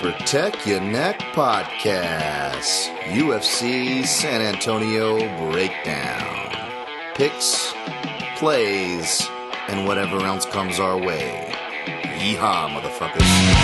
Protect Your Neck podcast, UFC San Antonio breakdown, picks, plays, and whatever else comes our way. Yeehaw, motherfuckers.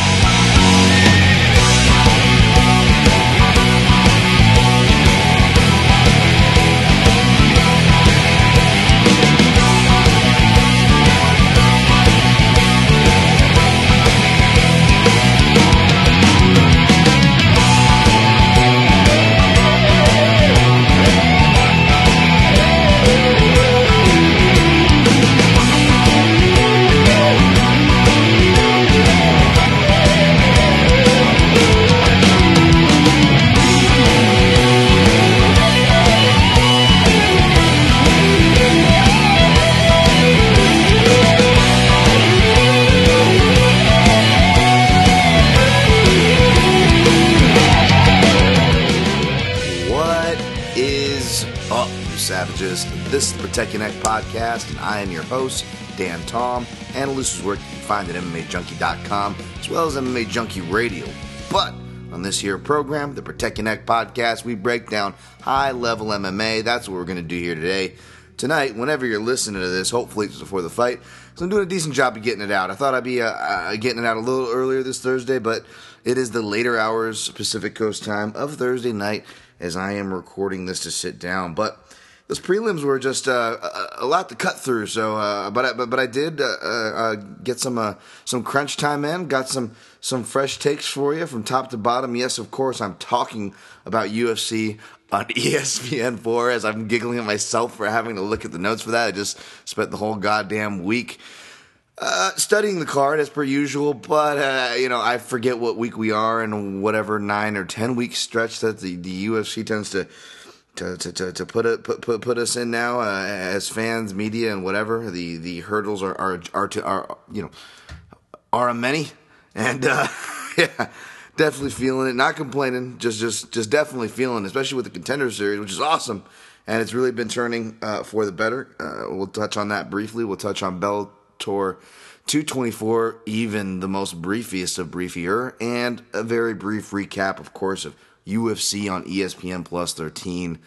Neck podcast, and I am your host, Dan Tom. And work you can find at MMAJunkie.com, as well as MMA Junkie Radio. But on this here program, the Protect Your Neck podcast, we break down high level MMA. That's what we're going to do here today. Tonight, whenever you're listening to this, hopefully it's before the fight, so I'm doing a decent job of getting it out. I thought I'd be uh, uh, getting it out a little earlier this Thursday, but it is the later hours Pacific Coast time of Thursday night as I am recording this to sit down. But those prelims were just uh, a, lot to cut through. So, uh, but I, but but I did uh, uh, get some uh, some crunch time in. Got some some fresh takes for you from top to bottom. Yes, of course, I'm talking about UFC on E ESPN4 as I'm giggling at myself for having to look at the notes for that. I just spent the whole goddamn week uh, studying the card as per usual, but uh, you know I forget what week we are and whatever nine or ten week stretch that the, the UFC tends to to, to, to, to put, it, put put put us in now uh, as fans, media, and whatever. The the hurdles are are are, to, are you know are a many, and uh, yeah, definitely feeling it. Not complaining, just just just definitely feeling, it, especially with the contender series, which is awesome, and it's really been turning uh, for the better. Uh, we'll touch on that briefly. We'll touch on Bellator 224, even the most briefiest of briefier, and a very brief recap, of course, of UFC on ESPN Plus 13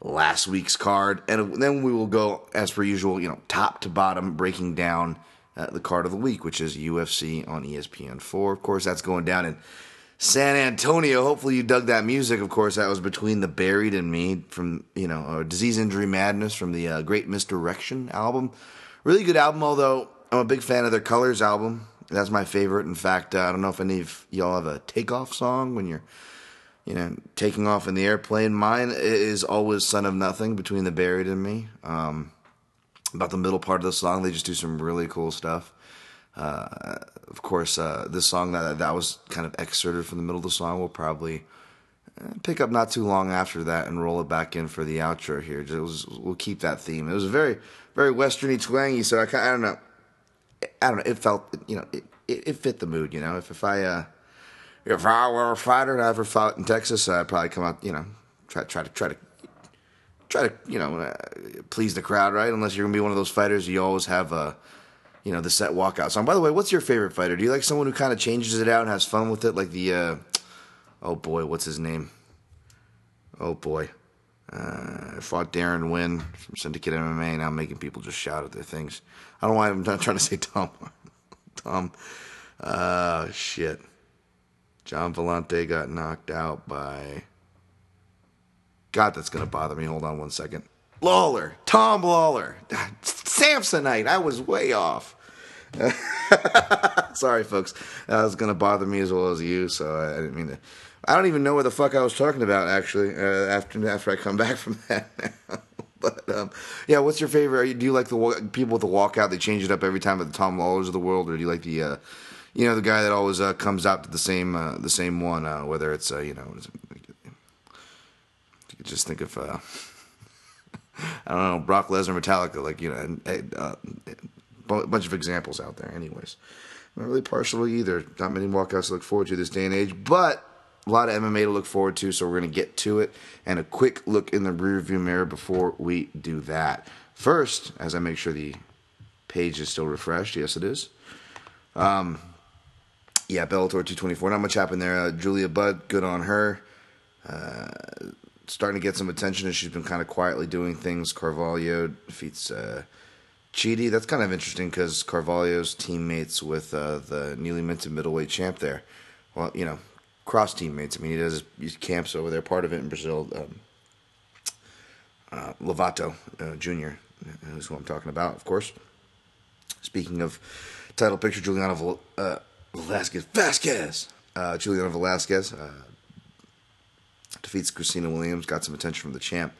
last week's card, and then we will go as per usual, you know, top to bottom, breaking down uh, the card of the week, which is UFC on ESPN four. Of course, that's going down in San Antonio. Hopefully, you dug that music. Of course, that was between the buried and me from you know uh, Disease Injury Madness from the uh, Great Misdirection album. Really good album, although I'm a big fan of their Colors album. That's my favorite. In fact, uh, I don't know if any of y'all have a takeoff song when you're you know, taking off in the airplane. Mine is always "Son of Nothing" between the buried and me. Um, about the middle part of the song, they just do some really cool stuff. Uh, of course, uh, this song that that was kind of excerpted from the middle of the song will probably uh, pick up not too long after that and roll it back in for the outro here. Just, we'll keep that theme. It was very, very westerny, twangy. So I, I don't know. I don't know. It felt, you know, it, it, it fit the mood. You know, if if I uh, if I were a fighter and I ever fought in Texas, I'd probably come out, you know, try try to try to try to you know uh, please the crowd, right? Unless you're gonna be one of those fighters, you always have a you know the set walkout song. By the way, what's your favorite fighter? Do you like someone who kind of changes it out and has fun with it, like the uh, oh boy, what's his name? Oh boy. Uh, fought Darren Wynn from Syndicate MMA. Now I'm making people just shout at their things. I don't know why I'm not trying to say Tom. Tom. Uh, shit. John Vellante got knocked out by. God, that's going to bother me. Hold on one second. Lawler. Tom Lawler. Samsonite. I was way off. Sorry, folks. That was going to bother me as well as you, so I didn't mean to. I don't even know what the fuck I was talking about, actually, uh, after, after I come back from that But um, yeah, what's your favorite? You, do you like the people with the walkout? They change it up every time at the Tom Lawlers of the world, or do you like the, uh, you know, the guy that always uh, comes out to the same uh, the same one? Uh, whether it's uh, you know, you just think of uh, I don't know Brock Lesnar, Metallica, like you know, and, uh, a bunch of examples out there. Anyways, not really partial either. Not many walkouts to look forward to this day and age, but a lot of MMA to look forward to, so we're to get to it. And a quick look in the rearview mirror before we do that. First, as I make sure the page is still refreshed, yes, it is. Um, yeah, Bellator 224. Not much happened there. Uh, Julia Budd, good on her. Uh, starting to get some attention as she's been kind of quietly doing things. Carvalho defeats uh, Chidi. That's kind of interesting because Carvalho's teammates with uh, the newly minted middleweight champ there. Well, you know, cross teammates. I mean, he does his camps over there. Part of it in Brazil. Um, uh, Lovato uh, Jr. is who I'm talking about, of course. Speaking of title picture, Juliana uh, Velasquez. Vasquez. Uh, Juliana Velasquez uh, defeats Christina Williams. Got some attention from the champ.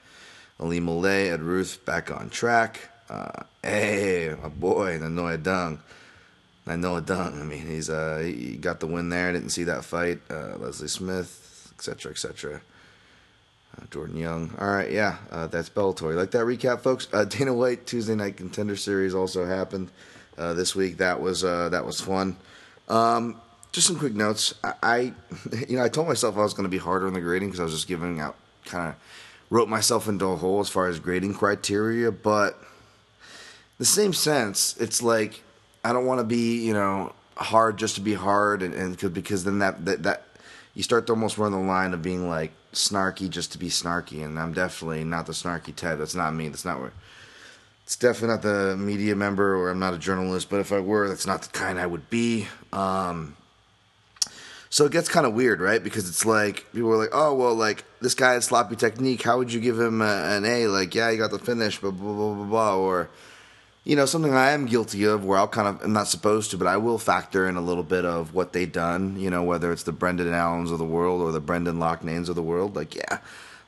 Ilima-Lei, Ed Ruth back on track. Uh, hey, my boy, Nainoa Dung. Nainoa Dung. I mean, he's uh, he got the win there. Didn't see that fight. Uh, Leslie Smith, etc., etc. Uh, Jordan Young. All right, yeah, uh, that's Bellator. You like that recap, folks? Uh, Dana White Tuesday Night Contender Series also happened this week. That was that was fun. Um, just some quick notes. I, I, you know, I told myself I was going to be harder on the grading because I was just giving out kind of wrote myself into a hole as far as grading criteria, but the same sense, it's like I don't want to be, you know, hard just to be hard, and, and because then that, that that you start to almost run the line of being like snarky just to be snarky, and I'm definitely not the snarky type. That's not me. That's not where. It's definitely not the media member, or I'm not a journalist. But if I were, that's not the kind I would be. Um, so it gets kind of weird, right? Because it's like people are like, "Oh, well, like this guy had sloppy technique. How would you give him a, an A? Like, yeah, he got the finish, but blah blah blah blah." Or, you know, something I am guilty of, where I'll kind of I'm not supposed to, but I will factor in a little bit of what they done. You know, whether it's the Brendan Allens of the world or the Brendan Loughnanes of the world. Like, yeah,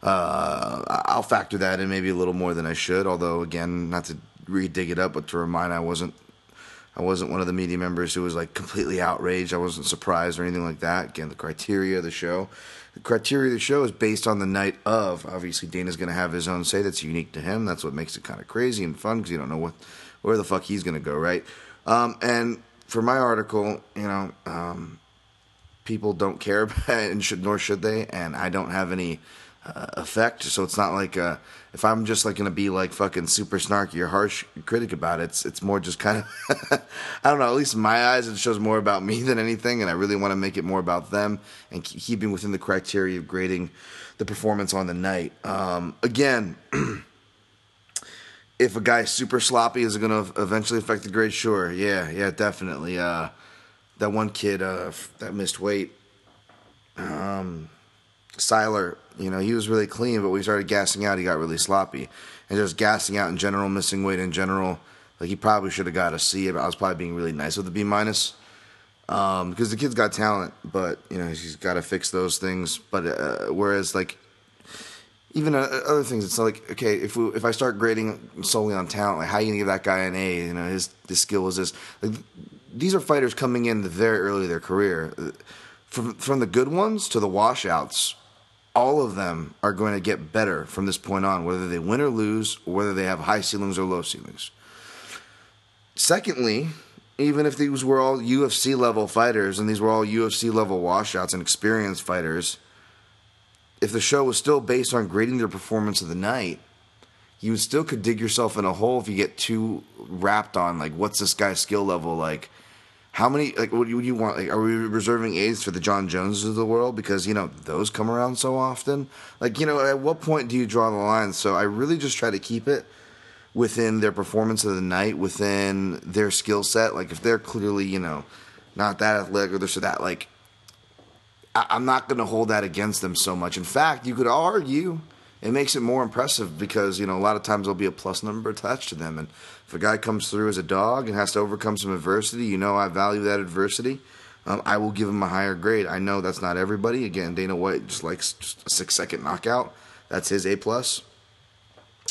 uh, I'll factor that in maybe a little more than I should. Although, again, not to re-dig it up, but to remind I wasn't I wasn't one of the media members who was like completely outraged. I wasn't surprised or anything like that. Again, the criteria of the show. The criteria of the show is based on the night of. Obviously, Dana's going to have his own say that's unique to him. That's what makes it kind of crazy and fun because you don't know what where the fuck he's going to go, right? Um, and for my article, you know, um, people don't care about it, and should nor should they. And I don't have any uh, effect. So it's not like uh, if I'm just like gonna be like fucking super snarky or harsh critic about it. It's it's more just kind of I don't know. At least in my eyes, it shows more about me than anything, and I really want to make it more about them and keeping within the criteria of grading the performance on the night. Um, again. if a guy's super sloppy, is it going to eventually affect the grade? Sure. Yeah, yeah, definitely. Uh, that one kid uh, that missed weight, um, Siler, you know, he was really clean, but he started gassing out, he got really sloppy. And just gassing out in general, missing weight in general, like he probably should have got a C. But I was probably being really nice with the B minus um, because the kid's got talent, but you know he's got to fix those things. But uh, whereas like even uh, other things, it's like okay, if we, if I start grading solely on talent, like how are you gonna give that guy an A? You know, his his skill is this. Like, these are fighters coming in very early in their career. From from the good ones to the washouts, all of them are going to get better from this point on, whether they win or lose, or whether they have high ceilings or low ceilings. Secondly, even if these were all UFC level fighters and these were all UFC level washouts and experienced fighters, if the show was still based on grading their performance of the night, you still could dig yourself in a hole if you get too wrapped on like what's this guy's skill level like how many like what do you want? Like, are we reserving A's for the John Joneses of the world because you know those come around so often? Like you know, at what point do you draw the line? So I really just try to keep it within their performance of the night, within their skill set. Like if they're clearly you know not that athletic or this or that, like I- I'm not going to hold that against them so much. In fact, you could argue it makes it more impressive because you know a lot of times there'll be a plus number attached to them and if a guy comes through as a dog and has to overcome some adversity you know i value that adversity. Um, i will give him a higher grade. I know that's not everybody. Again dana white just likes just a six second knockout. That's his a plus.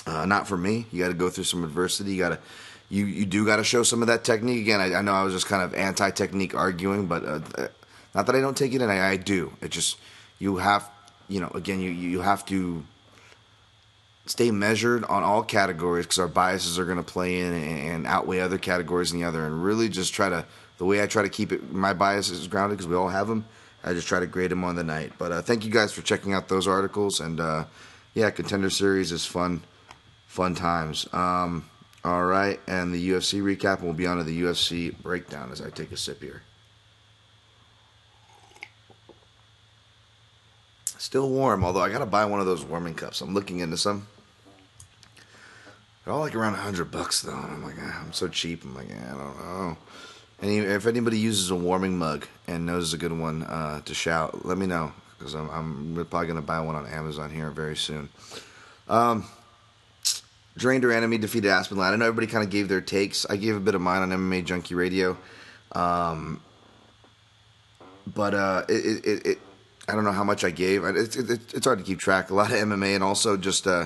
Uh, not for me. You got to go through some adversity. You got to you, you do got to show some of that technique. Again I, I, know i was just kind of anti-technique arguing but uh, not that i don't take it in. I, I do. It just you have you know again you you have to stay measured on all categories because our biases are going to play in and outweigh other categories in the other, and really just try to the way I try to keep it my biases grounded because we all have them. I just try to grade them on the night. But uh, thank you guys for checking out those articles, and uh, yeah, contender series is fun, fun times. Um, all right, and the UFC recap will be on to the UFC breakdown as I take a sip here. Still warm, although I gotta buy one of those warming cups. I'm looking into some. They're all like around a hundred bucks though. And I'm like, ah, I'm so cheap. I'm like, I don't know. And if anybody uses a warming mug and knows a good one uh, to shout, let me know because I'm, I'm, probably gonna buy one on Amazon here very soon. Um, de Randamie, defeated Aspen Ladd. I know everybody kind of gave their takes. I gave a bit of mine on MMA Junkie Radio. Um, but uh, it, it, it, I don't know how much I gave. It's, it, it's hard to keep track. A lot of MMA, and also just uh,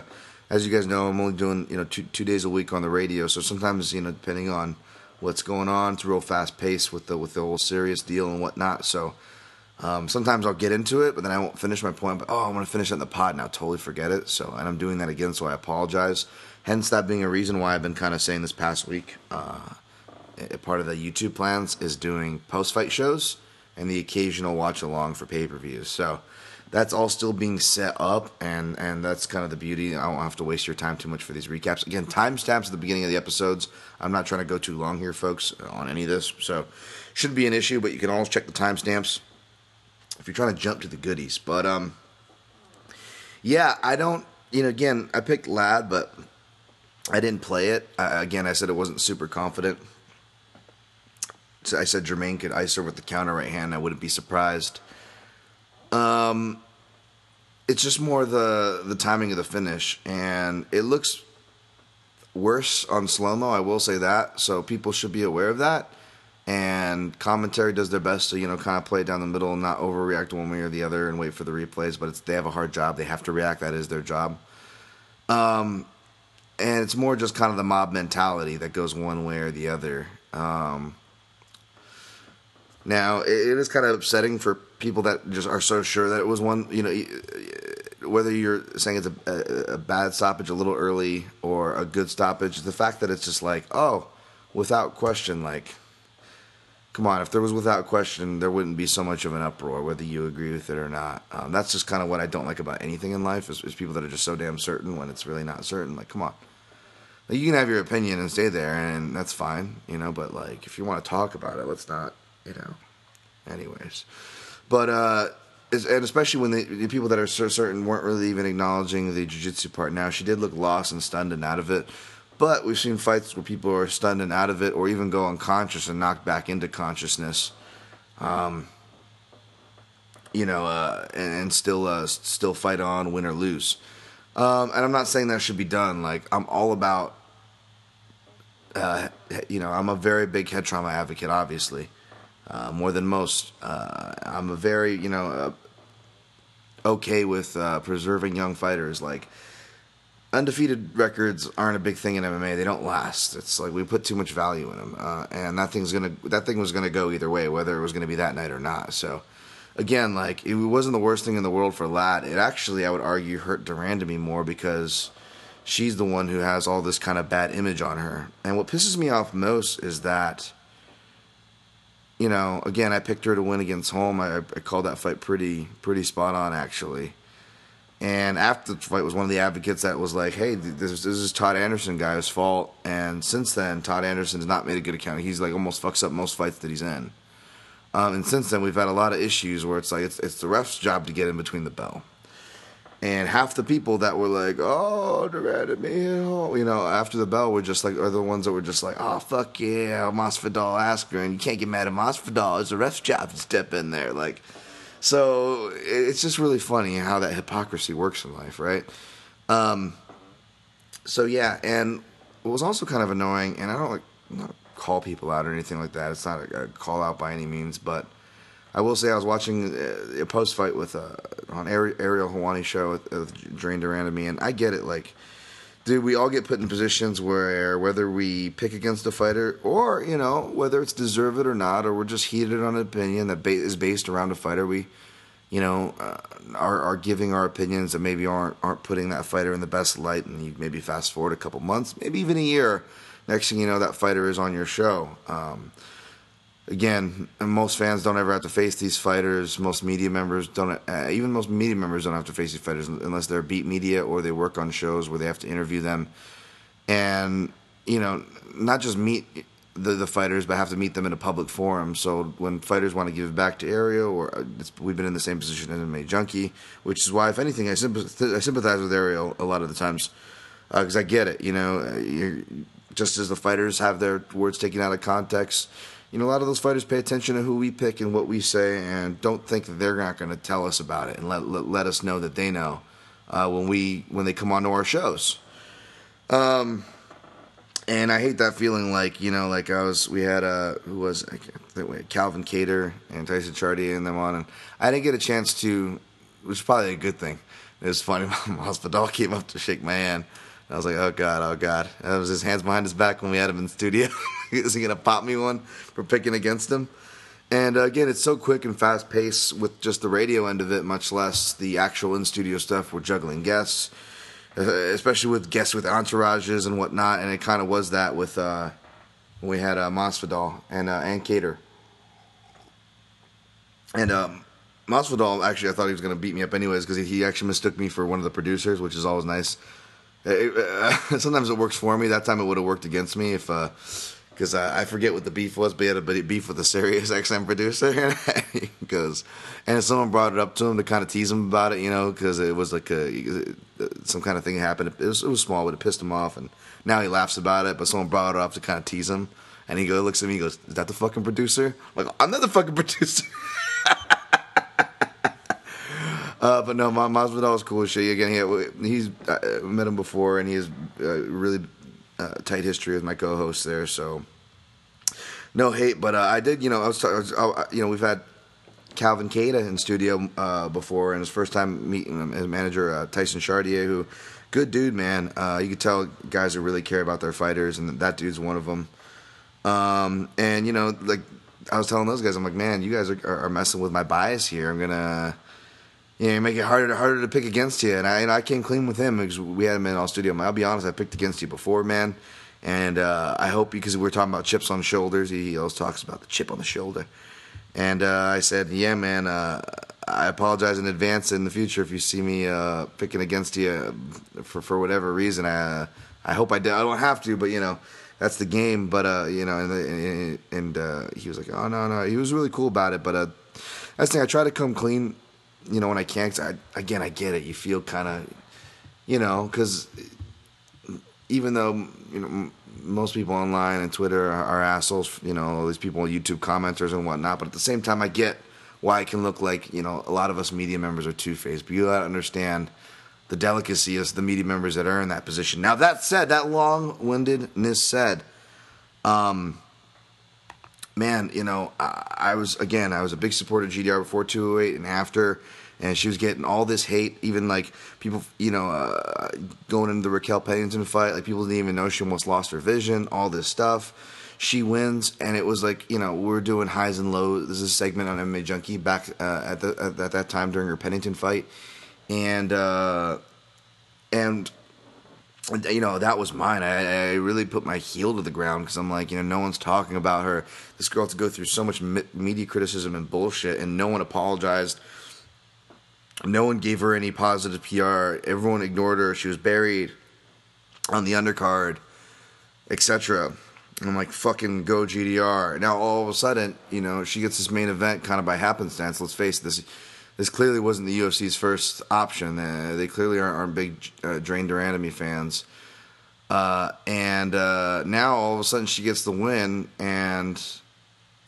as you guys know, I'm only doing you know two two days a week on the radio. So sometimes you know, depending on what's going on, it's real fast pace with the with the whole serious deal and whatnot. So um, sometimes I'll get into it, but then I won't finish my point. But oh, I want to finish it in the pod, and I'll totally forget it. So and I'm doing that again, so I apologize. Hence that being a reason why I've been kind of saying this past week. Uh, part of the YouTube plans is doing post fight shows and the occasional watch along for pay per views. So that's all still being set up, and and that's kind of the beauty. I don't have to waste your time too much for these recaps. Again, timestamps at the beginning of the episodes. I'm not trying to go too long here, folks, on any of this, so shouldn't be an issue. But you can always check the timestamps if you're trying to jump to the goodies. But um, yeah, I don't. You know, again, I picked Ladd, but I didn't play it. Again, I said it wasn't super confident. So I said Germaine could ice her with the counter right hand. I wouldn't be surprised. Um, it's just more the the timing of the finish, and it looks worse on slow mo. I will say that, so people should be aware of that. And commentary does their best to you know kind of play it down the middle and not overreact one way or the other and wait for the replays. But it's they have a hard job. They have to react. That is their job. Um, and it's more just kind of the mob mentality that goes one way or the other. Um, now it, is kind of upsetting for people that just are so sure that it was one. You know, whether you're saying it's a, a, a bad stoppage a little early or a good stoppage, the fact that it's just like, oh, without question, like come on, if there was without question, there wouldn't be so much of an uproar, whether you agree with it or not. Um, that's just kind of what I don't like about anything in life is, is, people that are just so damn certain when it's really not certain. Like, come on. You can have your opinion and stay there, and that's fine, you know, but, like, if you want to talk about it, let's not, you know. Anyways. But, uh, and especially when the, the people that are certain weren't really even acknowledging the jiu-jitsu part now. She did look lost and stunned and out of it. But we've seen fights where people are stunned and out of it, or even go unconscious and knocked back into consciousness. Um, you know, uh, and, and, still uh, still fight on, win or lose. Um, and I'm not saying that should be done. Like I'm all about, uh, you know, I'm a very big head trauma advocate, obviously, uh, more than most. Uh, I'm a very, you know, uh, okay with preserving young fighters. Like undefeated records aren't a big thing in MMA. They don't last. It's like we put too much value in them, uh, and that thing's gonna that thing was gonna go either way, whether it was gonna be that night or not. So, again, like it wasn't the worst thing in the world for Ladd. It actually, I would argue, hurt de Randamie more because she's the one who has all this kind of bad image on her. And what pisses me off most is that. You know, again, I picked her to win against Holm. I, I called that fight pretty, pretty spot on, actually. And after the fight, was one of the advocates that was like, "Hey, this, this is Todd Anderson guy's fault." And since then, Todd Anderson has not made a good account. He's like almost fucks up most fights that he's in. Um, and since then, we've had a lot of issues where it's like it's, it's the ref's job to get in between the bell. And half the people that were like, "Oh, de Randamie," you know, after the bell were just like, are the ones that were just like, "Oh, fuck yeah, Masvidal Askren," and you can't get mad at Masvidal. It's the ref's job to step in there, like. So it's just really funny how that hypocrisy works in life, right? Um, so yeah, and what was also kind of annoying, and I don't like not call people out or anything like that. It's not a, a call out by any means, but I will say I was watching uh, a post fight with uh, on Ariel Helwani show with, with de Randamie, and I get it. Like dude, we all get put in positions where whether we pick against a fighter or, you know, whether it's deserved or not, or we're just heated on an opinion that is based around a fighter, we, you know, uh, are, are giving our opinions that maybe aren't, aren't putting that fighter in the best light. And you maybe fast forward a couple months, maybe even a year. Next thing you know, that fighter is on your show. Um, again, most fans don't ever have to face these fighters. Most media members don't, uh, even most media members don't have to face these fighters unless they're beat media or they work on shows where they have to interview them. And, you know, not just meet, the the fighters, but have to meet them in a public forum. So when fighters want to give back to Ariel, or uh, we've been in the same position as MMA Junkie, which is why, if anything, I sympathize, I sympathize with Ariel a lot of the times because uh, I get it. You know, uh, just as the fighters have their words taken out of context, you know, a lot of those fighters pay attention to who we pick and what we say, and don't think that they're not going to tell us about it and let, let, let us know that they know uh, when we when they come onto our shows. Um, and I hate that feeling like you know, like I was. We had a who was wait, Calvin Kattar and Tyson Chartier and them on, and I didn't get a chance to, which is probably a good thing. It was funny. Masvidal came up to shake my hand. I was like, oh god, oh god. That was his hands behind his back when we had him in the studio. Is he gonna pop me one for picking against him? And uh, again, it's so quick and fast paced with just the radio end of it, much less the actual in studio stuff. We're juggling guests uh, especially with guests with entourages and whatnot. And it kind of was that with uh, when we had uh, Masvidal and uh, and Kattar. And um, Masvidal, actually, I thought he was going to beat me up anyways because he actually mistook me for one of the producers, which is always nice. Uh, sometimes it works for me. That time it would have worked against me if uh, because I, I, forget what the beef was, but he had a beef with a Sirius XM producer. Because, and someone brought it up to him to kind of tease him about it, you know, because it was like a some kind of thing happened. It was, it was small, but it pissed him off, and now he laughs about it. But someone brought it up to kind of tease him, and he goes, looks at me, he goes, "Is that the fucking producer?" I'm like, I'm not the fucking producer. Uh, but no, Masvidal was cool as shit. Again, he, he's I met him before, and he has uh, really uh, tight history with my co-host there, so no hate. But uh, I did, you know, I was, was I, you know, we've had Calvin Kattar in studio uh, before, and his first time meeting him, his manager uh, Tyson Chartier, who good dude, man. Uh, you could tell guys who really care about their fighters, and that dude's one of them. Um, and you know, like I was telling those guys, I'm like, man, you guys are, are messing with my bias here. I'm gonna you know, make it harder harder to pick against you. And I and I came clean with him because we had him in all studio. I'll be honest, I picked against you before, man. And uh, I hope because we were talking about chips on shoulders, he always talks about the chip on the shoulder. And uh, I said, yeah, man, uh, I apologize in advance in the future if you see me uh, picking against you for for whatever reason. I I hope I did. I don't have to, but you know. That's the game, but uh, you know, and and, and uh, he was like, "Oh no, no," he was really cool about it. But uh, that's the thing. I try to come clean you know, when I can't, I, again, I get it. You feel kind of, you know, because even though, you know, most people online and Twitter are, are, assholes, you know, all these people, YouTube commenters and whatnot, but at the same time, I get why it can look like, you know, a lot of us media members are two faced, but you gotta understand the delicacy of the media members that are in that position. Now, that said, that long windedness said, um, man, you know, I, I, was again, I was a big supporter of GDR before 208 and after, and she was getting all this hate. Even like people, you know, uh, going into the Raquel Pennington fight, like people didn't even know she almost lost her vision. All this stuff. She wins, and it was like you know we are doing highs and lows. This is a segment on MMA Junkie back uh, at, the, at that time during her Pennington fight, and uh, and you know that was mine. I, I, really put my heel to the ground because I'm like, you know, no one's talking about her. This girl had to go through so much media criticism and bullshit, and no one apologized. No one gave her any positive PR. Everyone ignored her. She was buried on the undercard, etc. I'm like, fucking go GDR. Now all of a sudden, you know, she gets this main event kind of by happenstance. Let's face it, this this clearly wasn't the UFC's first option. Uh, they clearly aren't, aren't big uh, Drain de Randamie fans. Uh, and uh, now all of a sudden she gets the win, and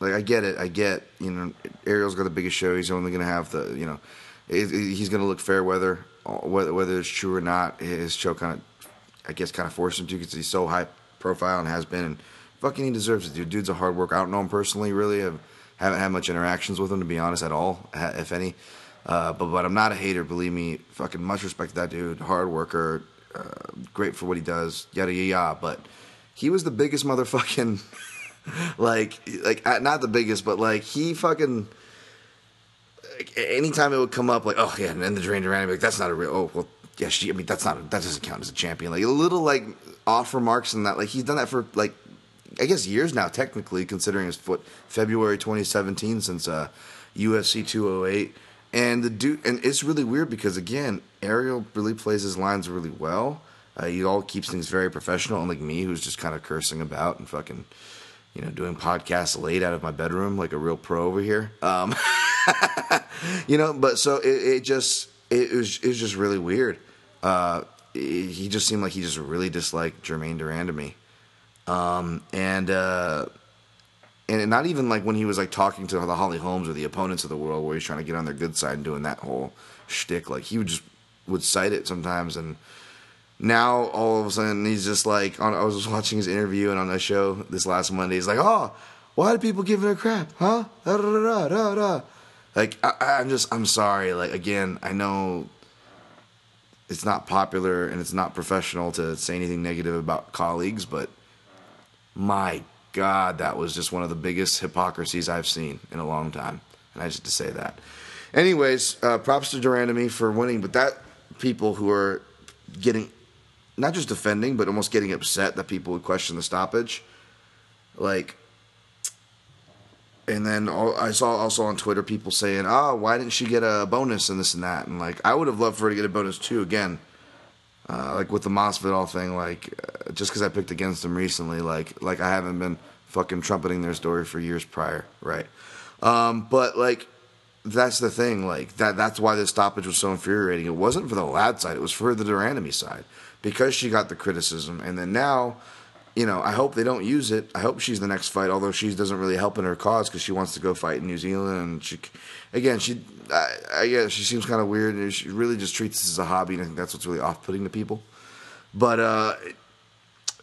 like I get it, I get you know Ariel's got the biggest show. He's only going to have the you know he's going to look fair whether whether whether it's true or not. His show kind of I guess kind of forced him to because he's so high profile and has been. And fucking he deserves it. Dude, dude's a hard worker. I don't know him personally, really. I've, haven't had much interactions with him to be honest at all, if any. Uh, but but I'm not a hater. Believe me, fucking much respect to that dude. Hard worker, uh, great for what he does. Yada yada yada. But he was the biggest motherfucking like like uh, not the biggest, but like he fucking. anytime it would come up, like oh yeah, and then the drain around, like that's not a real. Oh well, yeah, she. I mean that's not that doesn't count as a champion. Like a little like off remarks and that. Like he's done that for like I guess years now, technically, considering his foot February 2017 since uh, UFC 208 and the dude, and it's really weird because again, Ariel really plays his lines really well. Uh, he all keeps things very professional, unlike me, who's just kind of cursing about and fucking, you know, doing podcasts late out of my bedroom like a real pro over here. Um, you know, but so it, it just it was it was just really weird. Uh, he just seemed like he just really disliked Germaine de Randamie, um, and uh, and not even like when he was like talking to the Holly Holms or the opponents of the world, where he's trying to get on their good side and doing that whole shtick. Like he would just would cite it sometimes, and now all of a sudden he's just like on, I was watching his interview and on a show this last Monday. He's like, "Oh, why do people give it a crap, huh?" Da, da, da, da, Like I, I'm just I'm sorry. Like again, I know it's not popular and it's not professional to say anything negative about colleagues, but my God, that was just one of the biggest hypocrisies I've seen in a long time. And I just to say that. Anyways, uh, props to de Randamie for winning, but that people who are getting not just defending, but almost getting upset that people would question the stoppage, like. And then I saw also on Twitter people saying, "Oh, why didn't she get a bonus and this and that?" And like, I would have loved for her to get a bonus too. Again, uh, like with the Masvidal thing, like uh, just because I picked against them recently, like like I haven't been fucking trumpeting their story for years prior, right? Um, but like that's the thing, like that that's why this stoppage was so infuriating. It wasn't for the Ladd side; it was for the de side because she got the criticism, and then now you know, I hope they don't use it. I hope she's the next fight, although she doesn't really help in her cause because she wants to go fight in New Zealand. And she, again, she, I, I guess she seems kind of weird. And she really just treats this as a hobby, and I think that's what's really off-putting to people. But uh,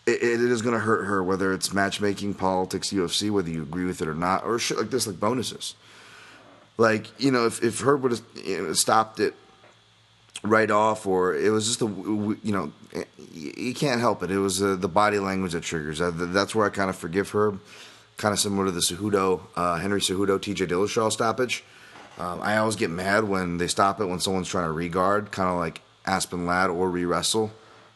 it, it is going to hurt her, whether it's matchmaking, politics, UFC, whether you agree with it or not, or shit like this, like bonuses. Like you know, if if Herb would have you know, stopped it right off, or it was just a you know you can't help it. It was uh, the body language that triggers. That's where I kind of forgive her. Kind of similar to the Cejudo, uh, Henry Cejudo, T.J. Dillashaw stoppage. Um, I always get mad when they stop it when someone's trying to regard, kind of like Aspen Ladd or re wrestle,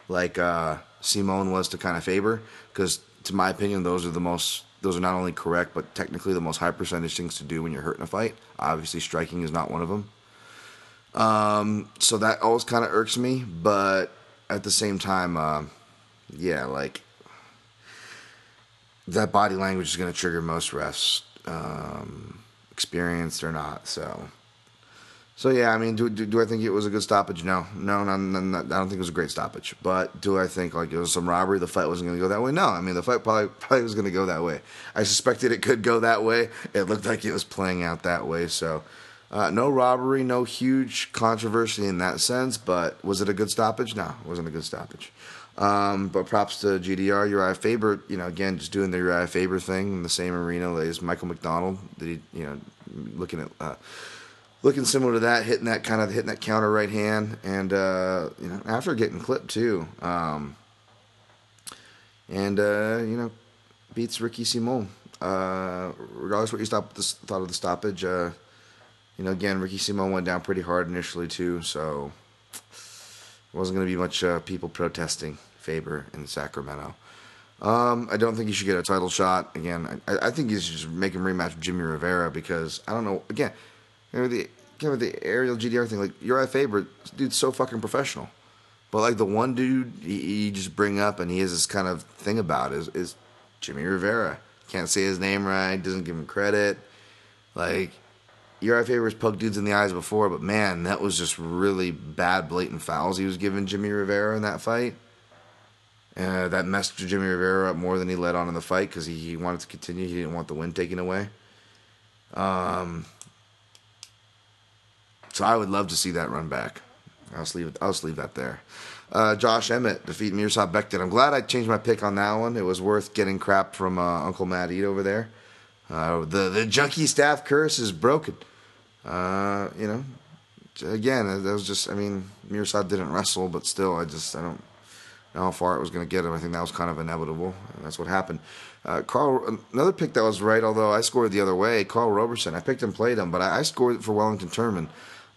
like uh, Simon was to kind of Faber. Because to my opinion, those are the most. Those are not only correct, but technically the most high percentage things to do when you're hurt in a fight. Obviously, striking is not one of them. Um, so that always kind of irks me, but at the same time, uh, yeah, like that body language is going to trigger most refs, um, experienced or not. So, so yeah, I mean, do, do, do I think it was a good stoppage? No, no, no, no, no, I don't think it was a great stoppage. But do I think like it was some robbery? The fight wasn't going to go that way? No, I mean the fight probably probably was going to go that way. I suspected it could go that way. It looked like it was playing out that way. So. Uh, no robbery, no huge controversy in that sense, but was it a good stoppage? No, it wasn't a good stoppage. Um, but props to GDR, Uriah Faber, you know, again, just doing the Uriah Faber thing in the same arena as Michael McDonald. He, you know, looking at, uh, looking similar to that, hitting that kind of hitting that counter right hand, and uh, you know, after getting clipped too, um, and uh, you know, beats Ricky Simon. Uh, regardless what you stop, thought, thought of the stoppage, uh, you know, again, Ricky Simon went down pretty hard initially too, so wasn't going to be much uh, people protesting Faber in Sacramento. Um, I don't think he should get a title shot again. I, I think he should just make him rematch with Jimmy Rivera because I don't know. Again, you know, the you know, the Ariel GDR thing, like Uriah Faber, dude's so fucking professional. But like the one dude you just bring up and he has this kind of thing about is is Jimmy Rivera. Can't say his name right, doesn't give him credit. Like Uriah Faber's poked dudes in the eyes before, but man, that was just really bad, blatant fouls he was giving Jimmy Rivera in that fight. Uh, that messed Jimmy Rivera up more than he let on in the fight because he, he, wanted to continue. He didn't want the win taken away. Um, so I would love to see that run back. I'll just leave. I'll just leave that there. Uh, Josh Emmett defeat Mirsad Bektic. I'm glad I changed my pick on that one. It was worth getting crap from uh, Uncle Matt Eat over there. Uh, the the junkie staff curse is broken. Uh, you know, again, that was just. I mean, Mirsad didn't wrestle, but still, I just I don't know how far it was going to get him. I think that was kind of inevitable, and that's what happened. Uh, Karl, another pick that was right, although I scored the other way. Karl Roberson, I picked and played him, but I, I scored for Wellington Turman.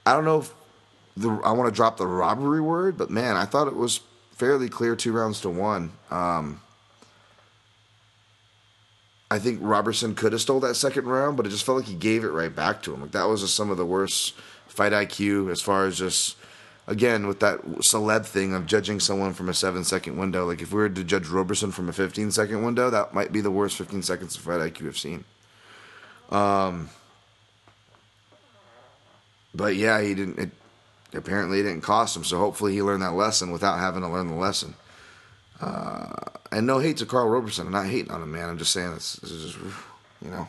I don't know if the, I want to drop the robbery word, but man, I thought it was fairly clear two rounds to one. Um, I think Roberson could have stole that second round, but it just felt like he gave it right back to him. Like that was just some of the worst fight IQ as far as just again with that celeb thing of judging someone from a seven second window. Like if we were to judge Roberson from a 15 second window, that might be the worst 15 seconds of fight IQ I've seen. Um, but yeah, he didn't. It, apparently, it didn't cost him. So hopefully, he learned that lesson without having to learn the lesson. Uh, and no hate to Karl Roberson. I'm not hating on him, man. I'm just saying this is just, you know.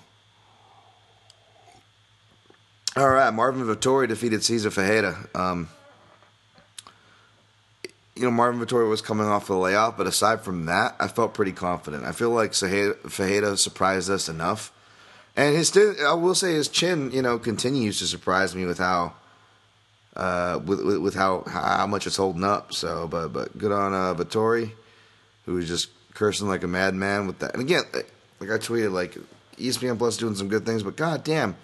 All right, Marvin Vettori defeated Cesar Ferreira. Um, you know, Marvin Vettori was coming off the layoff, but aside from that, I felt pretty confident. I feel like Ferreira surprised us enough, and his I will say his chin, you know, continues to surprise me with how, uh, with with, with how how much it's holding up. So, but but good on uh, Vettori, who was just cursing like a madman with that. And again, like I tweeted, like ESPN Plus doing some good things, but god damn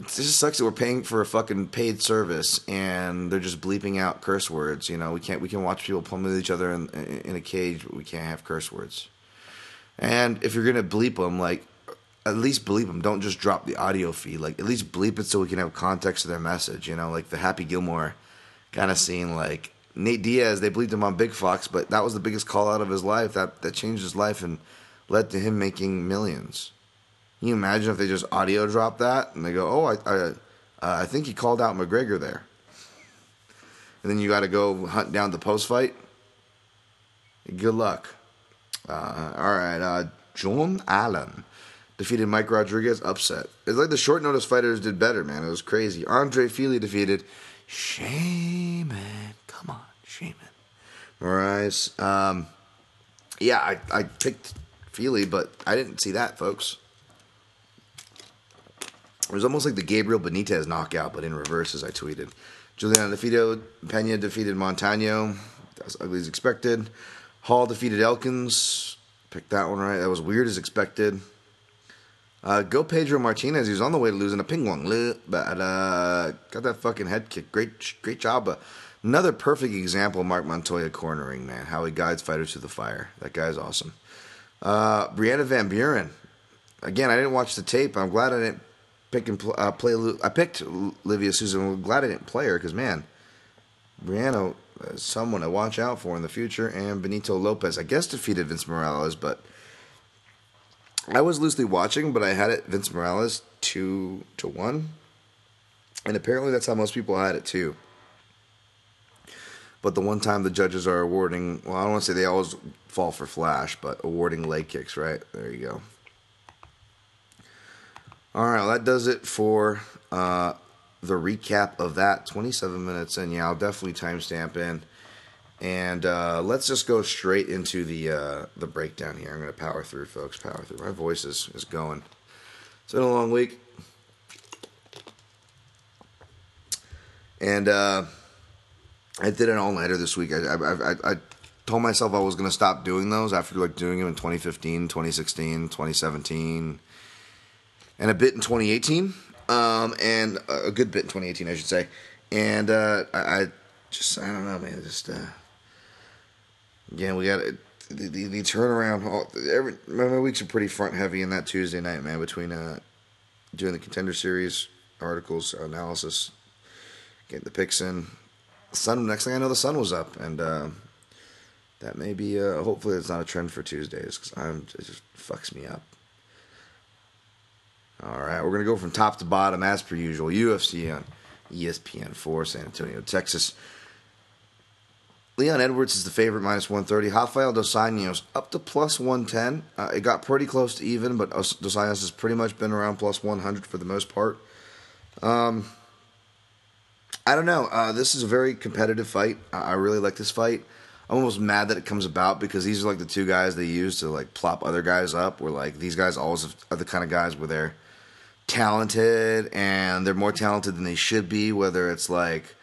it just sucks that we're paying for a fucking paid service and they're just bleeping out curse words. You know, we can't we can watch people pummel each other in, in a cage, but we can't have curse words. And if you're gonna bleep them, like at least bleep them. Don't just drop the audio feed. Like at least bleep it so we can have context to their message. You know, like the Happy Gilmore kind of scene. Like Nate Diaz, they believed him on Big Fox, but that was the biggest call out of his life. That that changed his life and led to him making millions. Can you imagine if they just audio drop that and they go, "Oh, I, I, uh, I think he called out McGregor there," and then you got to go hunt down the post fight. Good luck. Uh, all right, uh, John Allen defeated Mike Rodriguez. Upset. It's like the short notice fighters did better, man. It was crazy. Andre Fili defeated Sheymon. Come on, Sheymon. Moraes. Um, yeah, I, I picked Fili, but I didn't see that, folks. It was almost like the Gabriel Benitez knockout, but in reverse, as I tweeted. Juliana defeated Pena defeated Montano. That's ugly as expected. Hall defeated Elkins. Picked that one right. That was weird as expected. Uh, go Pedro Martinez. He was on the way to losing a ping pong, but got that fucking head kick. Great, great job. Uh, another perfect example of Mark Montoya cornering, man. How he guides fighters through the fire. That guy's awesome. Uh, Brianna Van Buren. Again, I didn't watch the tape. I'm glad I didn't pick and pl- uh, play. I picked Livia Souza. I'm glad I didn't play her because man, Brianna is someone to watch out for in the future. And Benito Lopez, I guess, defeated Vince Morales, but I was loosely watching, but I had it Vince Morales two to one, and apparently that's how most people had it too. But the one time the judges are awarding, well, I don't want to say they always fall for flash, but awarding leg kicks, right? There you go. All right, well, that does it for uh, the recap of that. 27 minutes in. Yeah, I'll definitely timestamp in. And uh, let's just go straight into the uh, the breakdown here. I'm going to power through, folks. Power through. My voice is, is going. It's been a long week. And uh, I did an all nighter this week. I, I, I, I told myself I was going to stop doing those after like doing them in 2015, 2016, 2017 and a bit in 2018, um, and a good bit in 2018, I should say. And uh, I, I, just, I don't know, man. Just, uh, yeah, we got the, the, the turnaround. All, every my weeks are pretty front heavy in that Tuesday night, man. Between uh, doing the contender series articles, analysis, getting the picks in. Sun. Next thing I know, the sun was up, and uh, that may be. Uh, hopefully, it's not a trend for Tuesdays because I'm it just fucks me up. All right, we're to go from top to bottom as per usual. UFC on ESPN 4, San Antonio, Texas. Leon Edwards is the favorite, minus 130. Rafael Dos Anjos up to plus 110. Uh, it got pretty close to even, but Dos Anjos has pretty much been around plus 100 for the most part. Um, I don't know. Uh, this is a very competitive fight. I really like this fight. I'm almost mad that it comes about because these are like the two guys they use to like plop other guys up. Where like these guys always are the kind of guys where they're talented and they're more talented than they should be, whether it's like,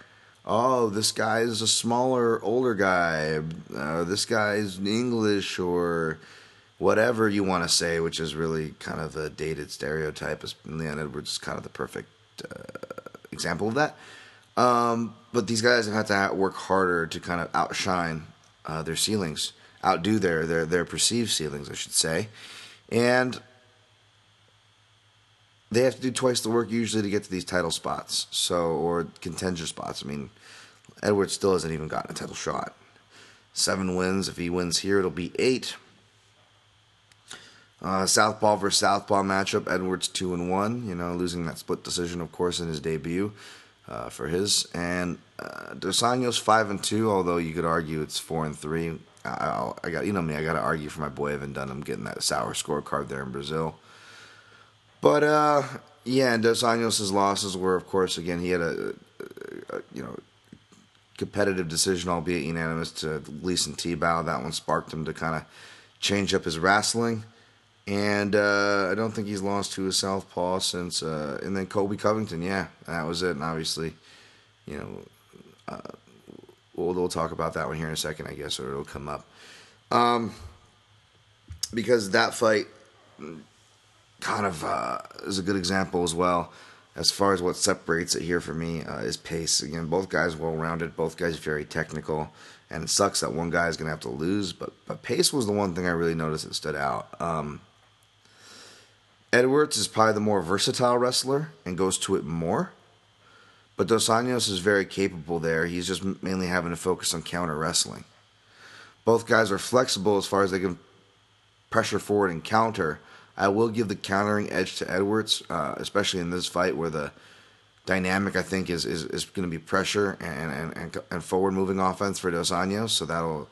oh, this guy is a smaller, older guy, uh, this guy's English, or whatever you want to say, which is really kind of a dated stereotype. Leon Edwards is kind of the perfect uh, example of that. Um, but these guys have had to work harder to kind of outshine uh, their ceilings, outdo their, their their perceived ceilings, I should say, and they have to do twice the work usually to get to these title spots, so or contender spots. I mean, Edwards still hasn't even gotten a title shot. Seven wins. If he wins here, it'll be eight. Uh, Southpaw versus Southpaw matchup. Edwards two and one. You know, losing that split decision, of course, in his debut uh, for his. And uh, Dos Anjos five and two. Although you could argue it's four and three. I, I got you know me. I got to argue for my boy Evan Dunham getting that sour scorecard there in Brazil. But uh, yeah, and Dos Anjos' losses were, of course, again he had a, a, a you know competitive decision, albeit unanimous, to Gleison Tibau. That one sparked him to kind of change up his wrestling. And uh, I don't think he's lost to a southpaw since. Uh, and then Colby Covington, yeah, that was it. And obviously, you know, uh, we'll, we'll talk about that one here in a second, I guess, or it'll come up. Um, because that fight kind of uh, is a good example as well as far as what separates it here for me uh, is pace. Again, both guys well rounded, both guys very technical, and it sucks that one guy is going to have to lose. But but pace was the one thing I really noticed that stood out. Um, Edwards is probably the more versatile wrestler and goes to it more. But Dos Anjos is very capable there. He's just mainly having to focus on counter wrestling. Both guys are flexible as far as they can pressure forward and counter, I will give the countering edge to Edwards, uh, especially in this fight where the dynamic I think is is, is going to be pressure and, and, and, and forward moving offense for Dos Anjos. So that'll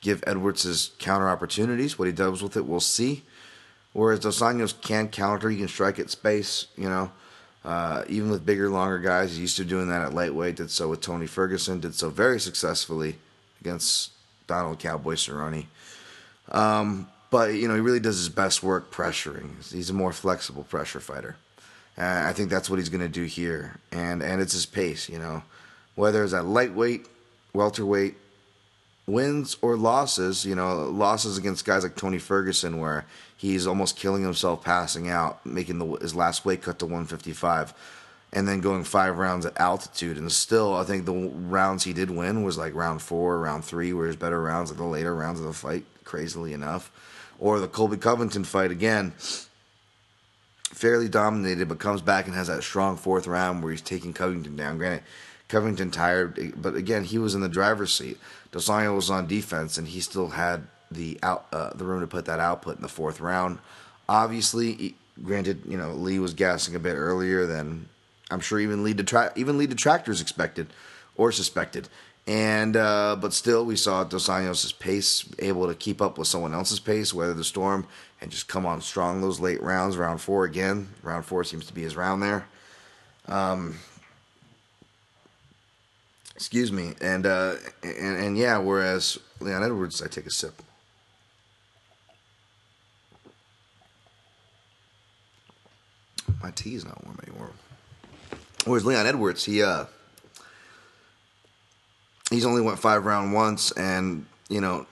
give Edwards his counter opportunities. What he does with it, we'll see. Whereas Dos Anjos can counter, he can strike at space. You know, uh, even with bigger, longer guys, he's used to doing that at lightweight. Did so with Tony Ferguson. Did so very successfully against Donald Cowboy Cerrone. Um, but you know he really does his best work pressuring. He's a more flexible pressure fighter. I think that's what he's going to do here, and and it's his pace. You know, whether it's at lightweight, welterweight, wins or losses. You know, losses against guys like Tony Ferguson, where he's almost killing himself passing out, making the, his last weight cut to 155, and then going five rounds at altitude. And still, I think the rounds he did win was like round four, round three, were his better rounds, like the later rounds of the fight. Crazily enough or the Colby Covington fight again, fairly dominated, but comes back and has that strong fourth round where he's taking Covington down. Granted, Covington tired, but again, he was in the driver's seat. Dos Anjos was on defense, and he still had the out uh, the room to put that output in the fourth round. Obviously, granted, you know Lee was gassing a bit earlier than I'm sure even lead detra- even lead detractors expected or suspected. And uh, but still, we saw Dos Anjos' pace able to keep up with someone else's pace, weather the storm, and just come on strong those late rounds. Round four again. Round four seems to be his round there. Um, excuse me, and, uh, and and yeah. Whereas Leon Edwards, I take a sip. My tea is not warm anymore. Whereas Leon Edwards, he uh he's only went five round once, and you know,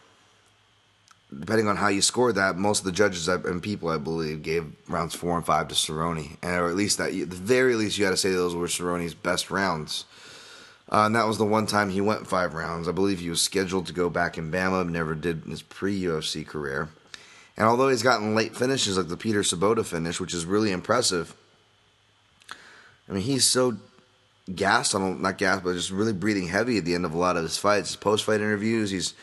depending on how you scored that, most of the judges and people, I believe, gave rounds four and five to Cerrone, or at least that, at the very least, you got to say those were Cerrone's best rounds. Uh, and that was the one time he went five rounds. I believe he was scheduled to go back in BAMMA, never did in his pre UFC career. And although he's gotten late finishes like the Peter Sobotta finish, which is really impressive, I mean, he's so gassed on not gassed, but just really breathing heavy at the end of a lot of his fights. His post fight interviews, he's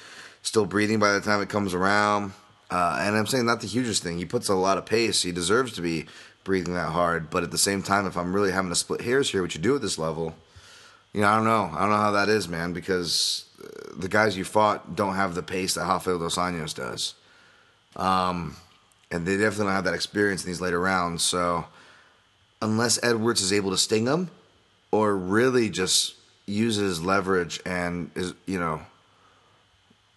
still breathing by the time it comes around. Uh, and I'm saying not the hugest thing. He puts a lot of pace. He deserves to be breathing that hard. But at the same time, if I'm really having to split hairs here, what you do at this level, you know, I don't know. I don't know how that is, man, because uh, the guys you fought don't have the pace that Rafael Dos Anjos does. Um, and they definitely don't have that experience in these later rounds. So unless Edwards is able to sting him or really just uses leverage and is you know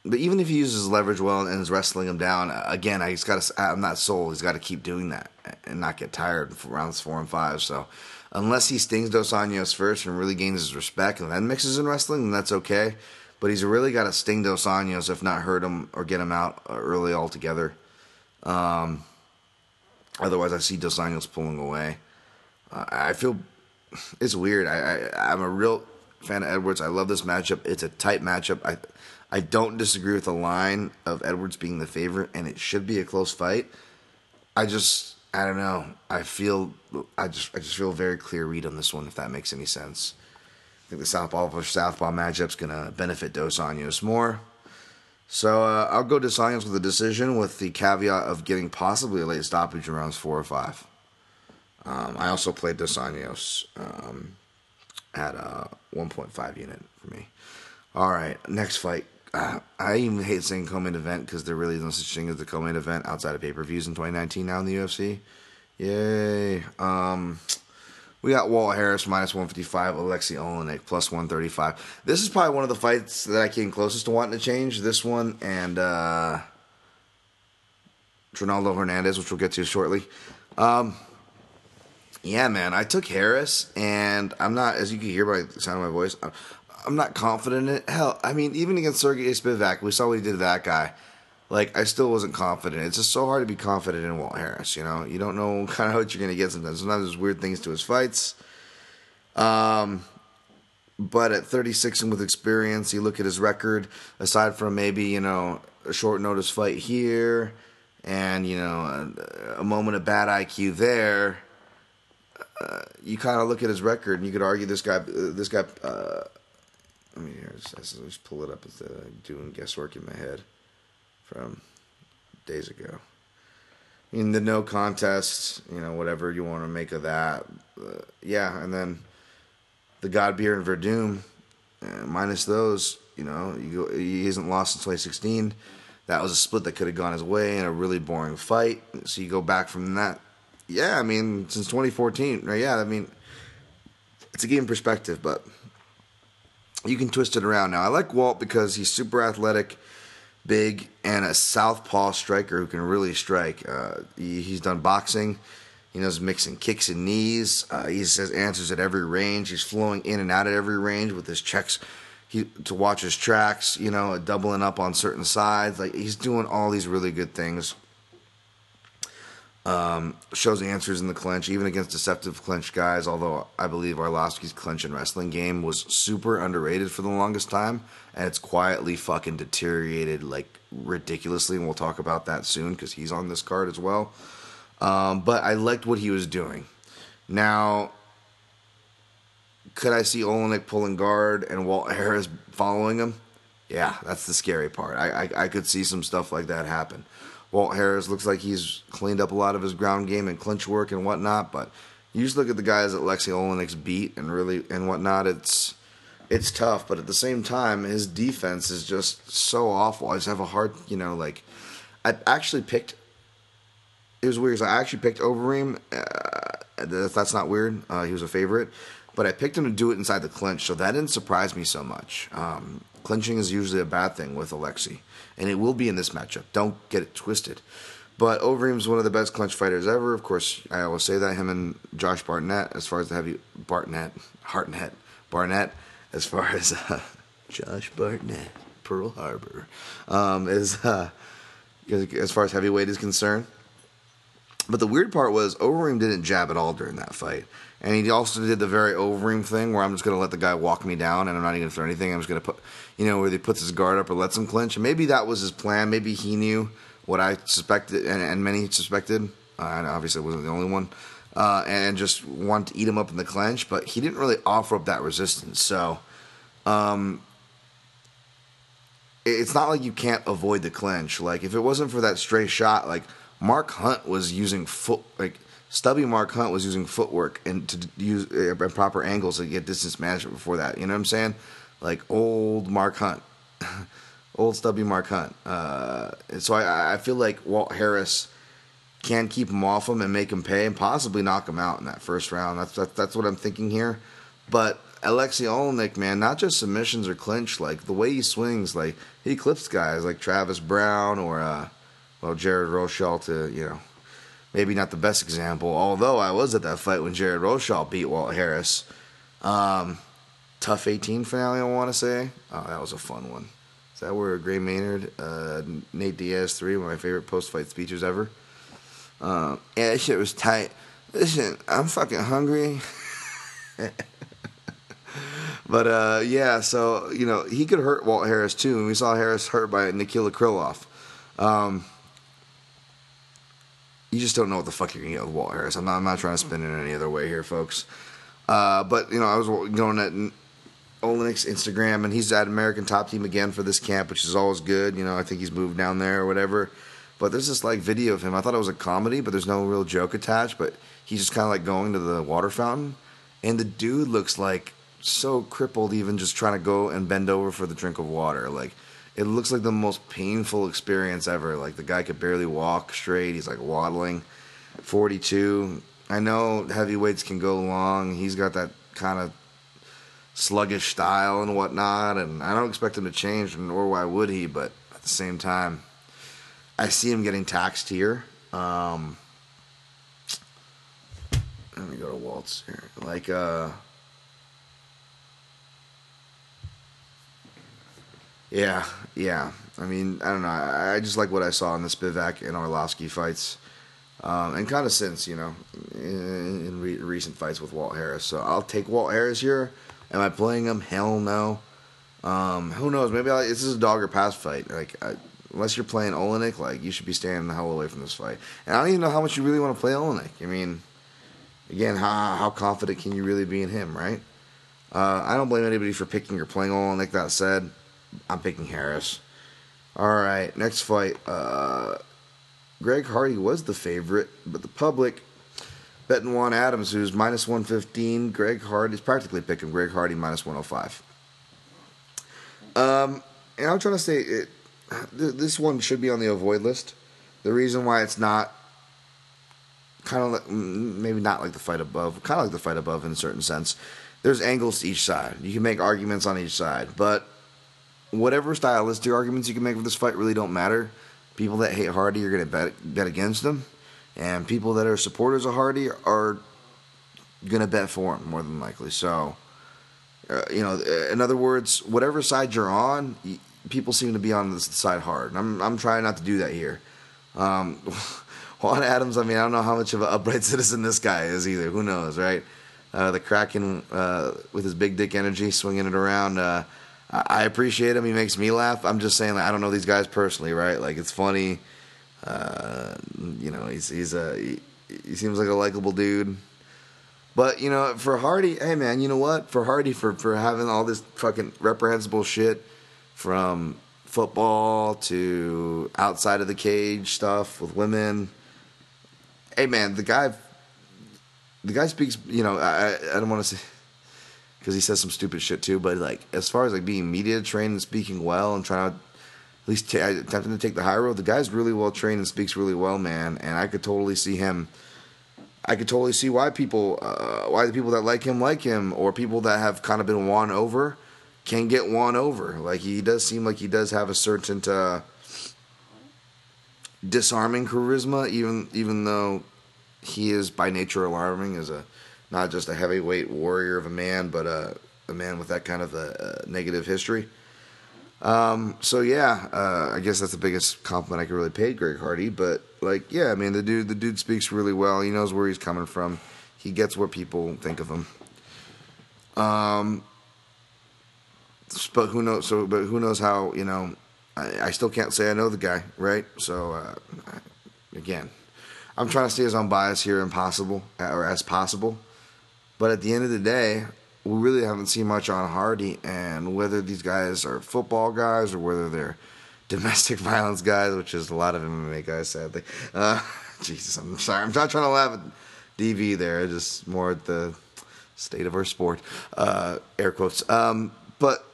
but even if he uses leverage well and is wrestling him down again I just got to i'm not sold he's got to keep doing that and not get tired for rounds four and five so unless he stings dos Anjos first and really gains his respect and then mixes in wrestling then that's okay but he's really got to sting dos Anjos if not hurt him or get him out early altogether um, otherwise i see dos Anjos pulling away uh, i feel it's weird. I, I I'm a real fan of Edwards. I love this matchup. It's a tight matchup. I I don't disagree with the line of Edwards being the favorite, and it should be a close fight. I just I don't know. I feel I just I just feel very clear read on this one. If that makes any sense. I think the southpaw versus southpaw matchup's gonna benefit Dos Anjos more. So uh, I'll go Dos Anjos with a decision, with the caveat of getting possibly a late stoppage in rounds four or five. Um, I also played Dos Anjos um, at a 1.5 unit for me. All right, next fight. Uh, I even hate saying co-main event because there really is no such thing as the co-main event outside of pay-per-views in 2019 now in the UFC. Yay! Um, we got Walt Harris minus 155, Alexei Oleinik plus 135. This is probably one of the fights that I came closest to wanting to change. This one and uh, Ronaldo Hernandez, which we'll get to shortly. Um, yeah, man, I took Harris, and I'm not, as you can hear by the sound of my voice, I'm, not confident in it. Hell, I mean, even against Sergey Spivak, we saw what he did to that guy. Like, I still wasn't confident. It's just so hard to be confident in Walt Harris, you know? You don't know kind of what you're going to get sometimes. Sometimes there's weird things to his fights. Um, but at 36 and with experience, you look at his record, aside from maybe, you know, a short notice fight here and, you know, a, a moment of bad IQ there, uh, you kind of look at his record and you could argue this guy, uh, this guy, uh, let me here, let's, let's pull it up of doing guesswork in my head from days ago. I mean, the no contest, you know, whatever you want to make of that. Uh, yeah, and then the Godbeer and Werdum, uh, minus those, you know, you he hasn't lost in 2016. That was a split that could have gone his way in a really boring fight. So you go back from that. Yeah, I mean, since 2014, right? Yeah, I mean, it's a game perspective, but you can twist it around. Now, I like Walt because he's super athletic big, and a southpaw striker who can really strike. Uh, he, he's done boxing. He knows mixing kicks and knees. Uh, he says answers at every range. He's flowing in and out at every range with his checks he, to watch his tracks, you know, doubling up on certain sides. Like he's doing all these really good things. Um, shows answers in the clinch, even against deceptive clinch guys. Although I believe Arlovsky's clinch and wrestling game was super underrated for the longest time, and it's quietly fucking deteriorated like ridiculously. And we'll talk about that soon because he's on this card as well. Um, but I liked what he was doing. Now, could I see Oleinik pulling guard and Walt Harris following him? Yeah, that's the scary part. I, I, I could see some stuff like that happen. Walt Harris looks like he's cleaned up a lot of his ground game and clinch work and whatnot, but you just look at the guys that Alexei Oleinik's beat and really and whatnot. It's it's tough, but at the same time, his defense is just so awful. I just have a hard, you know, like I actually picked. It was weird. So I actually picked Overeem. Uh, that's not weird. Uh, he was a favorite, but I picked him to do it inside the clinch, so that didn't surprise me so much. Um, clinching is usually a bad thing with Alexei and it will be in this matchup. Don't get it twisted. But Overeem's one of the best clinch fighters ever. Of course, I always say that him and Josh Barnett, as far as the heavy Barnett, Hartnett, Barnett, as far as uh, Josh Barnett, Pearl Harbor, um, is uh, as far as heavyweight is concerned. But the weird part was Overeem didn't jab at all during that fight. And he also did the very Overeem thing where I'm just going to let the guy walk me down and I'm not even going to throw anything. I'm just going to put, you know, where he puts his guard up or lets him clinch. And maybe that was his plan. Maybe he knew what I suspected and, and many suspected. And obviously, I wasn't the only one. Uh, and just wanted to eat him up in the clinch. But he didn't really offer up that resistance. So, um, it's not like you can't avoid the clinch. Like, if it wasn't for that stray shot, like, Mark Hunt was using foot, like, Stubby Mark Hunt was using footwork and to use uh, proper angles to get distance management before that. You know what I'm saying? Like old Mark Hunt, old Stubby Mark Hunt. Uh, and so I, I feel like Walt Harris can keep him off him and make him pay and possibly knock him out in that first round. That's that's, that's what I'm thinking here. But Alexei Oleinik, man, not just submissions or clinch, like the way he swings, like he clips guys like Travis Browne or uh, well Jared Rosholt to you know maybe not the best example, although I was at that fight when Jared Rosholt beat Walt Harris. Um, TUF 18 finale, I want to say. Oh, that was a fun one. Is that where Gray Maynard, uh, Nate Diaz 3, one of my favorite post fight speeches ever? Um, yeah, that shit was tight. Listen, I'm fucking hungry. but uh, yeah, so, you know, he could hurt Walt Harris too. And we saw Harris hurt by Nikita Krylov. Um, you just don't know what the fuck you're gonna get with Walt Harris. I'm not, I'm not trying to spin it any other way here, folks. Uh, but you know, I was going at Oleinik's Instagram, and he's at American Top Team again for this camp, which is always good. You know, I think he's moved down there or whatever. But there's this like video of him. I thought it was a comedy, but there's no real joke attached. But he's just kind of like going to the water fountain, and the dude looks like so crippled, even just trying to go and bend over for the drink of water. Like it looks like the most painful experience ever. Like the guy could barely walk straight. He's like waddling. 42. I know heavyweights can go long. He's got that kind of sluggish style and whatnot, and I don't expect him to change, nor why would he. But at the same time, I see him getting taxed here. Um, let me go to Waltz here. Like, uh, yeah, yeah. I mean, I don't know. I, I just like what I saw in the Spivak and Arlovsky fights. Um, and kind of since, you know, in, in re- recent fights with Walt Harris. So I'll take Walt Harris here. Am I playing him? Hell no. Um, who knows? Maybe I'll, this is a dog or pass fight. Like, I, unless you're playing Oleinik, like you should be staying the hell away from this fight. And I don't even know how much you really want to play Oleinik. I mean, again, how how confident can you really be in him, right? Uh, I don't blame anybody for picking or playing Oleinik. That said, I'm picking Harris. All right, next fight. Uh, Greg Hardy was the favorite, but the public betting Juan Adams, who's minus 115. Greg Hardy is practically picking Greg Hardy minus 105. Um, and I'm trying to say it, this one should be on the avoid list. The reason why it's not kind of like, maybe not like the fight above, kind of like the fight above in a certain sense. There's angles to each side. You can make arguments on each side, but whatever stylistic arguments you can make for this fight really don't matter. People that hate Hardy are going to bet bet against him, and people that are supporters of Hardy are going to bet for him more than likely. So, uh, you know, in other words, whatever side you're on, people seem to be on the side hard. I'm I'm trying not to do that here. Um, Juan Adams, I mean, I don't know how much of an upright citizen this guy is either. Who knows, right? Uh, the Kraken uh, with his big dick energy, swinging it around. I appreciate him. He makes me laugh. I'm just saying, like, I don't know these guys personally, right? Like, it's funny. Uh, you know, he's he's a he, he seems like a likable dude. But you know, for Hardy, hey man, you know what? For Hardy, for for having all this fucking reprehensible shit from football to outside of the cage stuff with women. Hey man, the guy, the guy speaks. You know, I I don't want to say because he says some stupid shit too. But like as far as like being media trained and speaking well and trying to at least t- attempting to take the high road, the guy's really well trained and speaks really well, man. And I could totally see him. I could totally see why people, uh, why the people that like him like him, or people that have kind of been won over can get won over. Like he does seem like he does have a certain uh, disarming charisma, even even though he is by nature alarming as a not just a heavyweight warrior of a man, but a, a man with that kind of a, a negative history. Um, so yeah, uh, I guess that's the biggest compliment I could really pay Greg Hardy. But like, yeah, I mean, the dude, the dude speaks really well. He knows where he's coming from. He gets what people think of him. Um, but who knows? So, but who knows how? You know, I, I still can't say I know the guy, right? So, uh, again, I'm trying to stay as unbiased here impossible or as possible. But at the end of the day, we really haven't seen much on Hardy, and whether these guys are football guys or whether they're domestic violence guys, which is a lot of MMA guys, sadly. Uh, Jesus, I'm sorry. I'm not trying to laugh at DV there, just more at the state of our sport, uh, air quotes. Um, but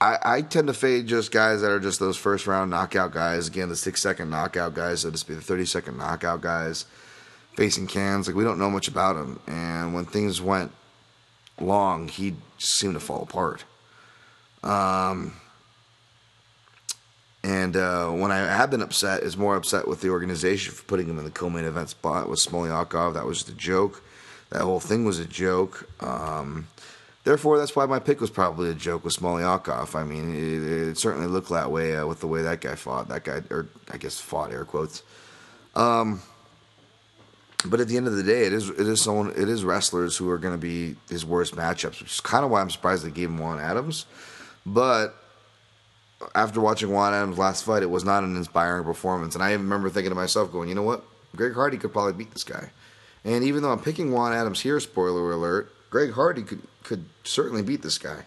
I, I, tend to fade just guys that are just those first round knockout guys. Again, the six second knockout guys, so to speak, the 30 second knockout guys facing cans. Like we don't know much about him, and when things went long, he seemed to fall apart. Um, and uh, when I have been upset, is more upset with the organization for putting him in the co-main event spot with Smoliakov. That was just a joke. That whole thing was a joke. Um, therefore, that's why my pick was probably a joke with Smoliakov. I mean, it, it certainly looked that way uh, with the way that guy fought. That guy, or I guess fought air quotes. Um, but at the end of the day, it is it is someone it is wrestlers who are going to be his worst matchups, which is kind of why I'm surprised they gave him Juan Adams. But after watching Juan Adams' last fight, it was not an inspiring performance, and I remember thinking to myself, going, you know what, Greg Hardy could probably beat this guy. And even though I'm picking Juan Adams here, spoiler alert, Greg Hardy could could certainly beat this guy.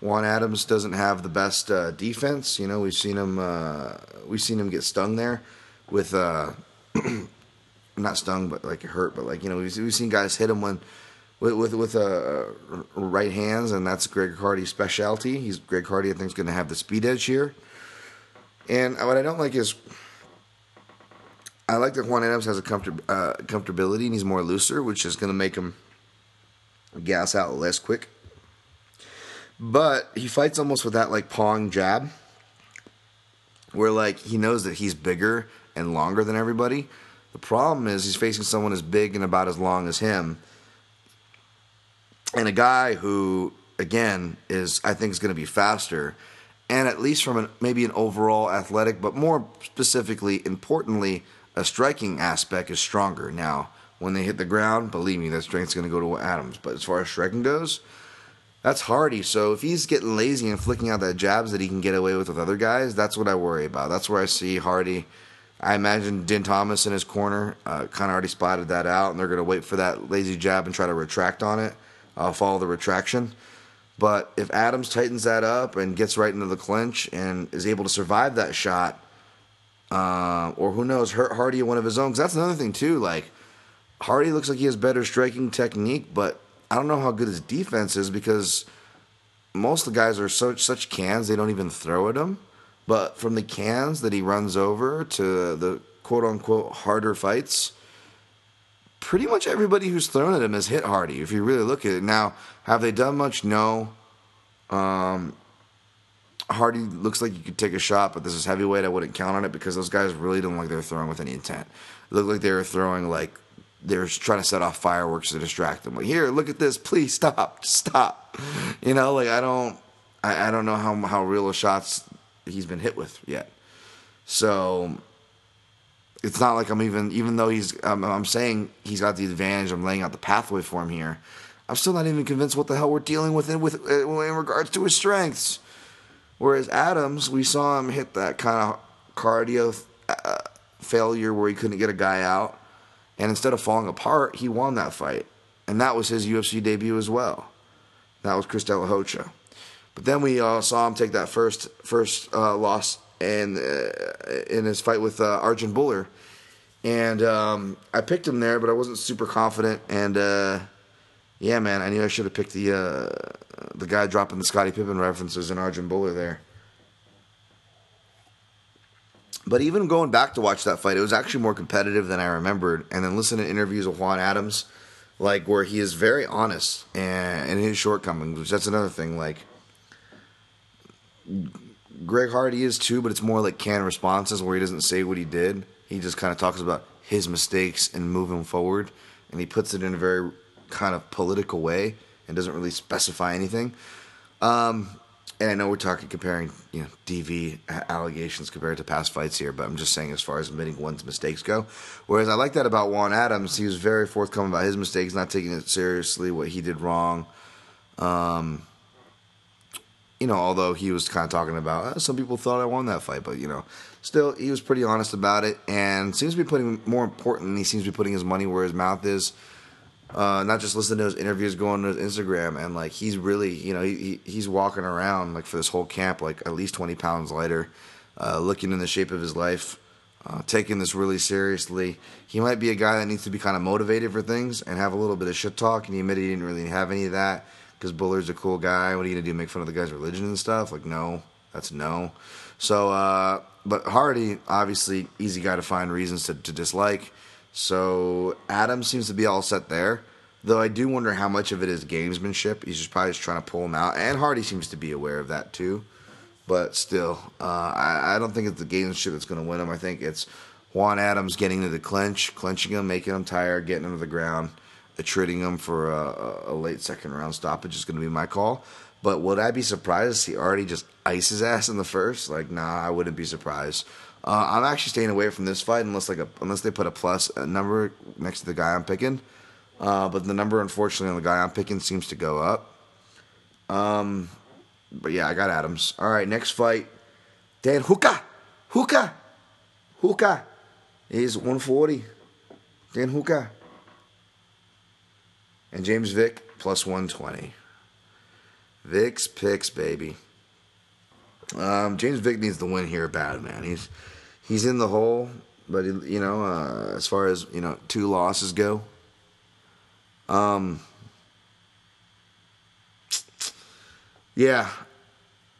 Juan Adams doesn't have the best uh, defense. You know, we've seen him uh, we've seen him get stung there with uh, not stung, but like it hurt. But like you know, we've, we've seen guys hit him when with with, with uh, right hands, and that's Greg Hardy's specialty. He's Greg Hardy. I think is going to have the speed edge here. And what I don't like is. I like that Juan Adams has a comfort, uh, comfortability and he's more looser, which is going to make him gas out less quick. But he fights almost with that like pong jab, where like he knows that he's bigger and longer than everybody. The problem is he's facing someone as big and about as long as him, and a guy who again is I think is going to be faster, and at least from an, maybe an overall athletic, but more specifically, importantly, a striking aspect is stronger. Now, when they hit the ground, believe me, that strength's going to go to Adams. But as far as striking goes, that's Hardy. So if he's getting lazy and flicking out that jabs that he can get away with with other guys, that's what I worry about. That's where I see Hardy. I imagine Din Thomas in his corner uh, kind of already spotted that out, and they're going to wait for that lazy jab and try to retract on it, uh, follow the retraction. But if Adams tightens that up and gets right into the clinch and is able to survive that shot, uh, or who knows, hurt Hardy one of his own, because that's another thing too. Like Hardy looks like he has better striking technique, but I don't know how good his defense is because most of the guys are such such cans they don't even throw at him. But from the cans that he runs over to the quote unquote harder fights, pretty much everybody who's thrown at him has hit Hardy. If you really look at it now, have they done much? No. Um, Hardy looks like you could take a shot, but this is heavyweight. I wouldn't count on it because those guys really don't like they're throwing with any intent. It looked like they were throwing like they're trying to set off fireworks to distract them. Like, here, look at this, please stop, stop. You know, like I don't, I, don't know how how real of shots he's been hit with yet. So it's not like I'm even, even though he's, I'm, saying he's got the advantage. I'm laying out the pathway for him here. I'm still not even convinced what the hell we're dealing with in, with uh, in regards to his strengths. Whereas Adams, we saw him hit that kind of cardio uh, failure where he couldn't get a guy out and instead of falling apart, he won that fight. And that was his UFC debut as well. That was Chris De La Rocha. But then we uh, saw him take that first first uh, loss in uh, in his fight with uh, Arjan Bhullar, and um, I picked him there, but I wasn't super confident. And uh, yeah, man, I knew I should have picked the the guy dropping the Scottie Pippen references in Arjan Bhullar there. But even going back to watch that fight, it was actually more competitive than I remembered. And then listen to interviews with Juan Adams, like where he is very honest and in his shortcomings, which that's another thing. Like Greg Hardy is too, but it's more like canned responses where he doesn't say what he did. He just kind of talks about his mistakes and moving forward, and he puts it in a very kind of political way and doesn't really specify anything. Um, and I know we're talking comparing, you know, DV allegations compared to past fights here, but I'm just saying as far as admitting one's mistakes go. Whereas I like that about Juan Adams, he was very forthcoming about his mistakes, not taking it seriously, what he did wrong. Um, you know, although he was kind of talking about, oh, some people thought I won that fight, but you know, still he was pretty honest about it, and seems to be putting more important. He seems to be putting his money where his mouth is. Uh, not just listening to his interviews, going to his Instagram, and like he's really, you know, he, he's walking around like for this whole camp, like at least twenty pounds lighter, uh, looking in the shape of his life, uh, taking this really seriously. He might be a guy that needs to be kind of motivated for things and have a little bit of shit talk. And he admitted he didn't really have any of that because Bhullar's a cool guy. What are you gonna do? Make fun of the guy's religion and stuff? Like no, that's no. So, uh, but Hardy, obviously, easy guy to find reasons to, to dislike. So Adam seems to be all set there. Though I do wonder how much of it is gamesmanship. He's just probably just trying to pull him out. And Hardy seems to be aware of that too. But still, uh, I, I, don't think it's the gamesmanship that's going to win him. I think it's Juan Adams getting to the clinch, clinching him, making him tired, getting him to the ground, attriting him for a, a late second round stoppage is going to be my call. But would I be surprised if he already just ice his ass in the first? Like, nah, I wouldn't be surprised. Uh, I'm actually staying away from this fight unless like a, unless they put a plus a number next to the guy I'm picking. Uh, but the number, unfortunately, on the guy I'm picking seems to go up. Um, but yeah, I got Adams. All right, next fight, Dan Hooker, Hooker, Hooker is 140. Dan Hooker and James Vick plus 120. Vick's picks, baby. Um, James Vick needs the win here bad, man. He's he's in the hole, but he, you know, uh, as far as you know, two losses go. Um, yeah,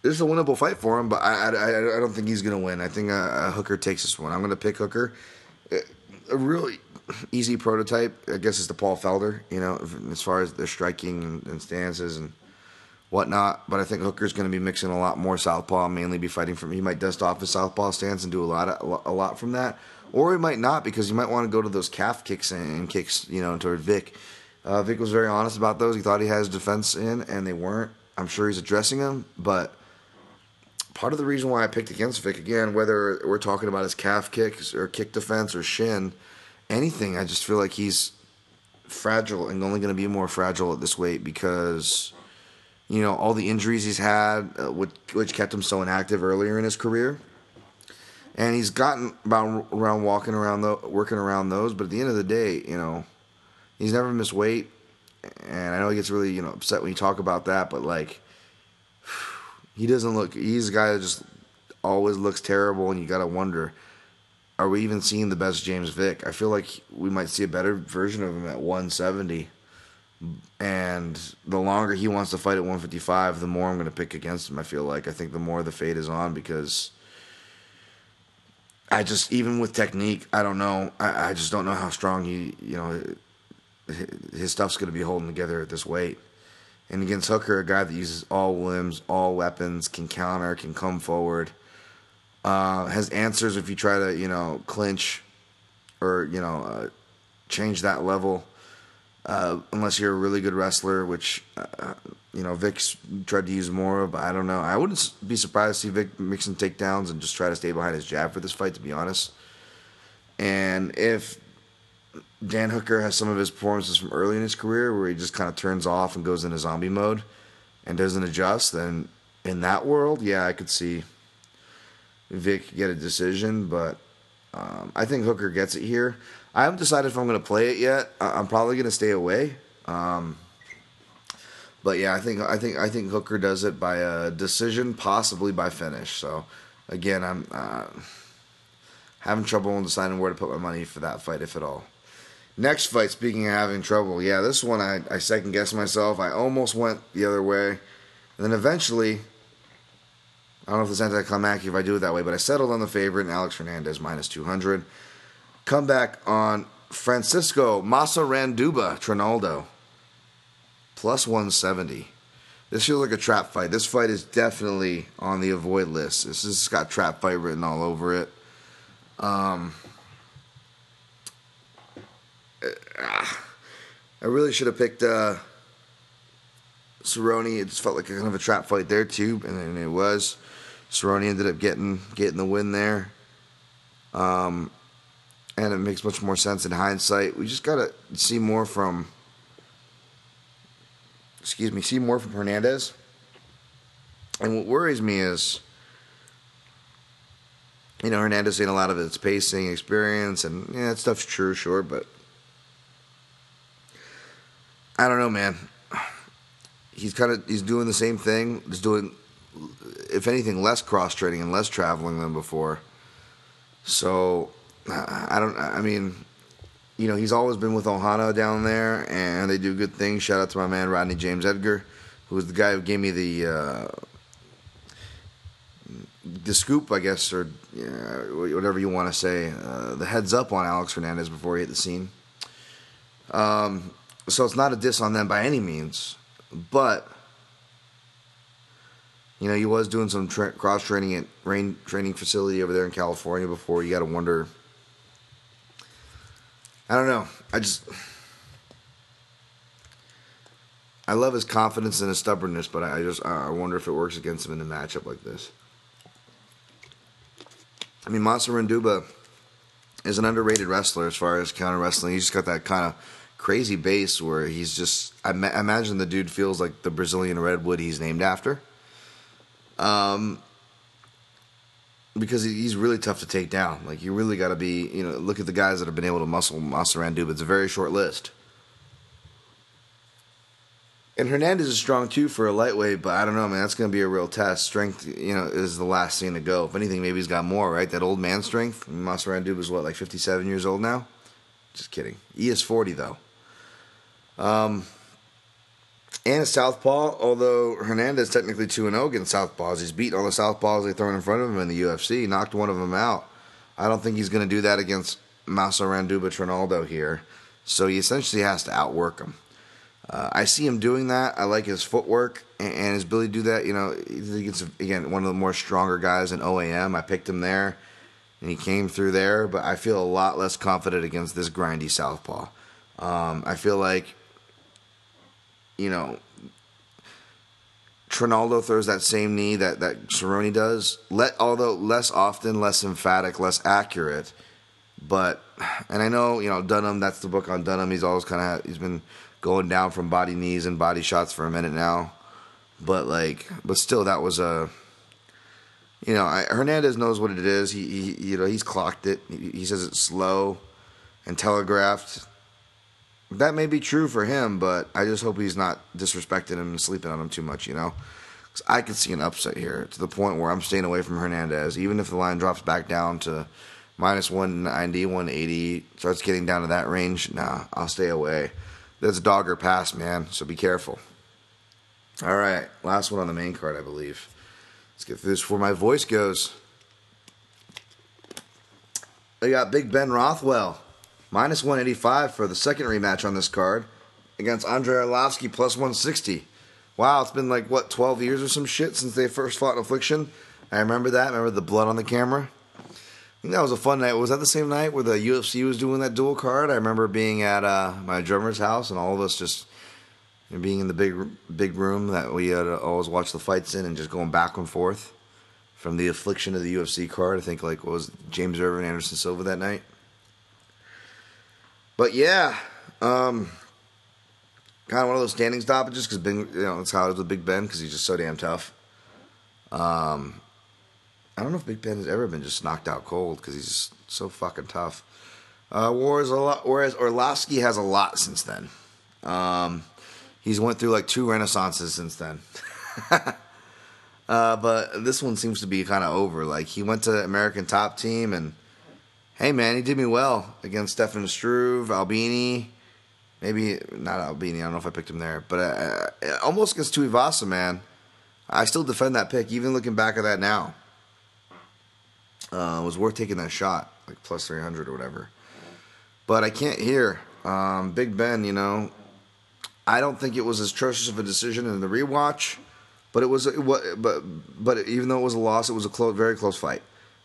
this is a winnable fight for him, but I, I, I don't think he's to win. I think uh, uh, Hooker takes this one. I'm to pick Hooker. A really easy prototype, I guess, is the Paul Felder, you know, as far as their striking and, and stances and whatnot. But I think Hooker's going to be mixing a lot more southpaw, mainly be fighting from. He might dust off his southpaw stance and do a lot of, a lot from that, or he might not because he might want to go to those calf kicks and, kicks, you know, toward Vick. Uh, Vick was very honest about those. He thought he had his defense in, and they weren't. I'm sure he's addressing them, but part of the reason why I picked against Vick again, whether we're talking about his calf kicks or kick defense or shin, anything, I just feel like he's fragile and only going to be more fragile at this weight because you know all the injuries he's had, uh, which, which kept him so inactive earlier in his career. And he's gotten about around walking around the working around those, but at the end of the day, you know, he's never missed weight. And I know he gets really you know upset when you talk about that, but like he doesn't look. He's a guy that just always looks terrible, and you gotta wonder, are we even seeing the best James Vick? I feel like we might see a better version of him at 170. And the longer he wants to fight at 155, the more I'm going to pick against him. I feel like I think the more the fade is on because I just even with technique, I don't know. I, I just don't know how strong he, you know, his stuff's going to be holding together at this weight. And against Hooker, a guy that uses all limbs, all weapons, can counter, can come forward, uh, has answers if you try to, you know, clinch or, you know, uh, change that level. Uh, unless you're a really good wrestler, which, uh, you know, Vick's tried to use more of, I don't know. I wouldn't be surprised to see Vic mixing takedowns and just try to stay behind his jab for this fight, to be honest. And if Dan Hooker has some of his performances from early in his career where he just kind of turns off and goes into zombie mode and doesn't adjust, then in that world, yeah, I could see Vick get a decision, but um, I think Hooker gets it here. I haven't decided if I'm going to play it yet. I'm probably going to stay away. Um, but yeah, I think I think I think Hooker does it by a decision, possibly by finish. So again, I'm uh, having trouble deciding where to put my money for that fight, if at all. Next fight, speaking of having trouble, yeah, this one I, I second guessed myself. I almost went the other way. And then eventually, I don't know if this it's anticlimactic if I do it that way, but I settled on the favorite, and Alex Hernandez minus 200. Come back on Francisco Massaranduba Trinaldo plus 170. This feels like a trap fight. This fight is definitely on the avoid list. This has got trap fight written all over it. Um, I really should have picked uh, Cerrone. It just felt like kind of a trap fight there too, and, it was. Cerrone ended up getting getting the win there. Um, and it makes much more sense in hindsight. We just gotta see more from. Excuse me, see more from Hernandez. And what worries me is, you know, Hernandez saying a lot of it's pacing, experience, and yeah, that stuff's true, sure, but I don't know, man. He's kind of he's doing the same thing. He's doing, if anything, less cross training and less traveling than before. So I don't. I mean, you know, he's always been with Ohana down there, and they do good things. Shout out to my man Rodney James Edgar, who was the guy who gave me the uh, the scoop, I guess, or whatever you want to say, uh, the heads up on Alex Hernandez before he hit the scene. Um, so it's not a diss on them by any means, but you know, he was doing some tra- cross training at Reign training facility over there in California before. You got to wonder. I don't know. I just I love his confidence and his stubbornness, but I just I wonder if it works against him in a matchup like this. I mean, Massaranduba is an underrated wrestler as far as counter wrestling. He's just got that kind of crazy base where he's just. I, ma- imagine the dude feels like the Brazilian redwood he's named after. Um, because he's really tough to take down. Like you really got to be, you know, look at the guys that have been able to muscle Massaranduba. It's a very short list. And Hernandez is strong too for a lightweight, but I don't know, man. That's going to be a real test. Strength, you know, is the last thing to go. If anything, maybe he's got more, right? That old man strength. Massaranduba is what, like 57 years old now? Just kidding. He is 40, though. Um, and southpaw, although Hernandez technically 2 0 against southpaws. He's beaten all the southpaws they thrown in front of him in the UFC, knocked one of them out. I don't think he's going to do that against Massaranduba Trinaldo here. So he essentially has to outwork him. Uh, I see him doing that. I like his footwork and, and his ability to do that. You know, he's again, one of the more stronger guys in OAM. I picked him there, and he came through there, but I feel a lot less confident against this grindy southpaw. Um, I feel like, you know, Trinaldo throws that same knee that, that Cerrone does, let, although less often, less emphatic, less accurate. But, and I know, you know, Dunham, that's the book on Dunham. He's always kind of, he's been going down from body knees and body shots for a minute now. But like, but still, that was a. You know, I, Hernandez knows what it is. He, he, you know, he's clocked it. He, he says it's slow and telegraphed. That may be true for him, but I just hope he's not disrespecting him and sleeping on him too much. You know, Cause I could see an upset here to the point where I'm staying away from Hernandez, even if the line drops back down to minus 190, 180, starts getting down to that range. Nah, I'll stay away. That's a dogger pass, man. So be careful. All right, last one on the main card, I believe. Let's get through this before my voice goes. They got Big Ben Rothwell, minus 185 for the second rematch on this card against Andrei Arlovsky, plus 160. Wow, it's been like, what, 12 years or some shit since they first fought in Affliction? I remember that. Remember the blood on the camera. I think that was a fun night. Was that the same night where the UFC was doing that dual card? I remember being at uh, my drummer's house and all of us just being in the big big room that we had always watch the fights in and just going back and forth from the affliction of the UFC card. I think like what was James Irvin Anderson Silva that night. But yeah, um, kind of one of those standing stoppages because you know that's how it is with Big Ben because he's just so damn tough. Um, I don't know if Big Ben has ever been just knocked out cold because he's just so fucking tough. Uh, whereas, a lot, whereas Arlovsky has a lot since then. Um, he's went through like two renaissances since then. uh, but this one seems to be kind of over. Like he went to American Top Team and hey man, he did me well against Stefan Struve, Albini. Maybe not Albini. I don't know if I picked him there, but uh, uh almost against Tuivasa, man. I still defend that pick, even looking back at that now uh, was worth taking that shot, like plus 300 or whatever. But I can't hear. Um, Big Ben, you know, I don't think it was as atrocious of a decision in the rewatch, but it was, it but but even though it was a loss, it was a very close fight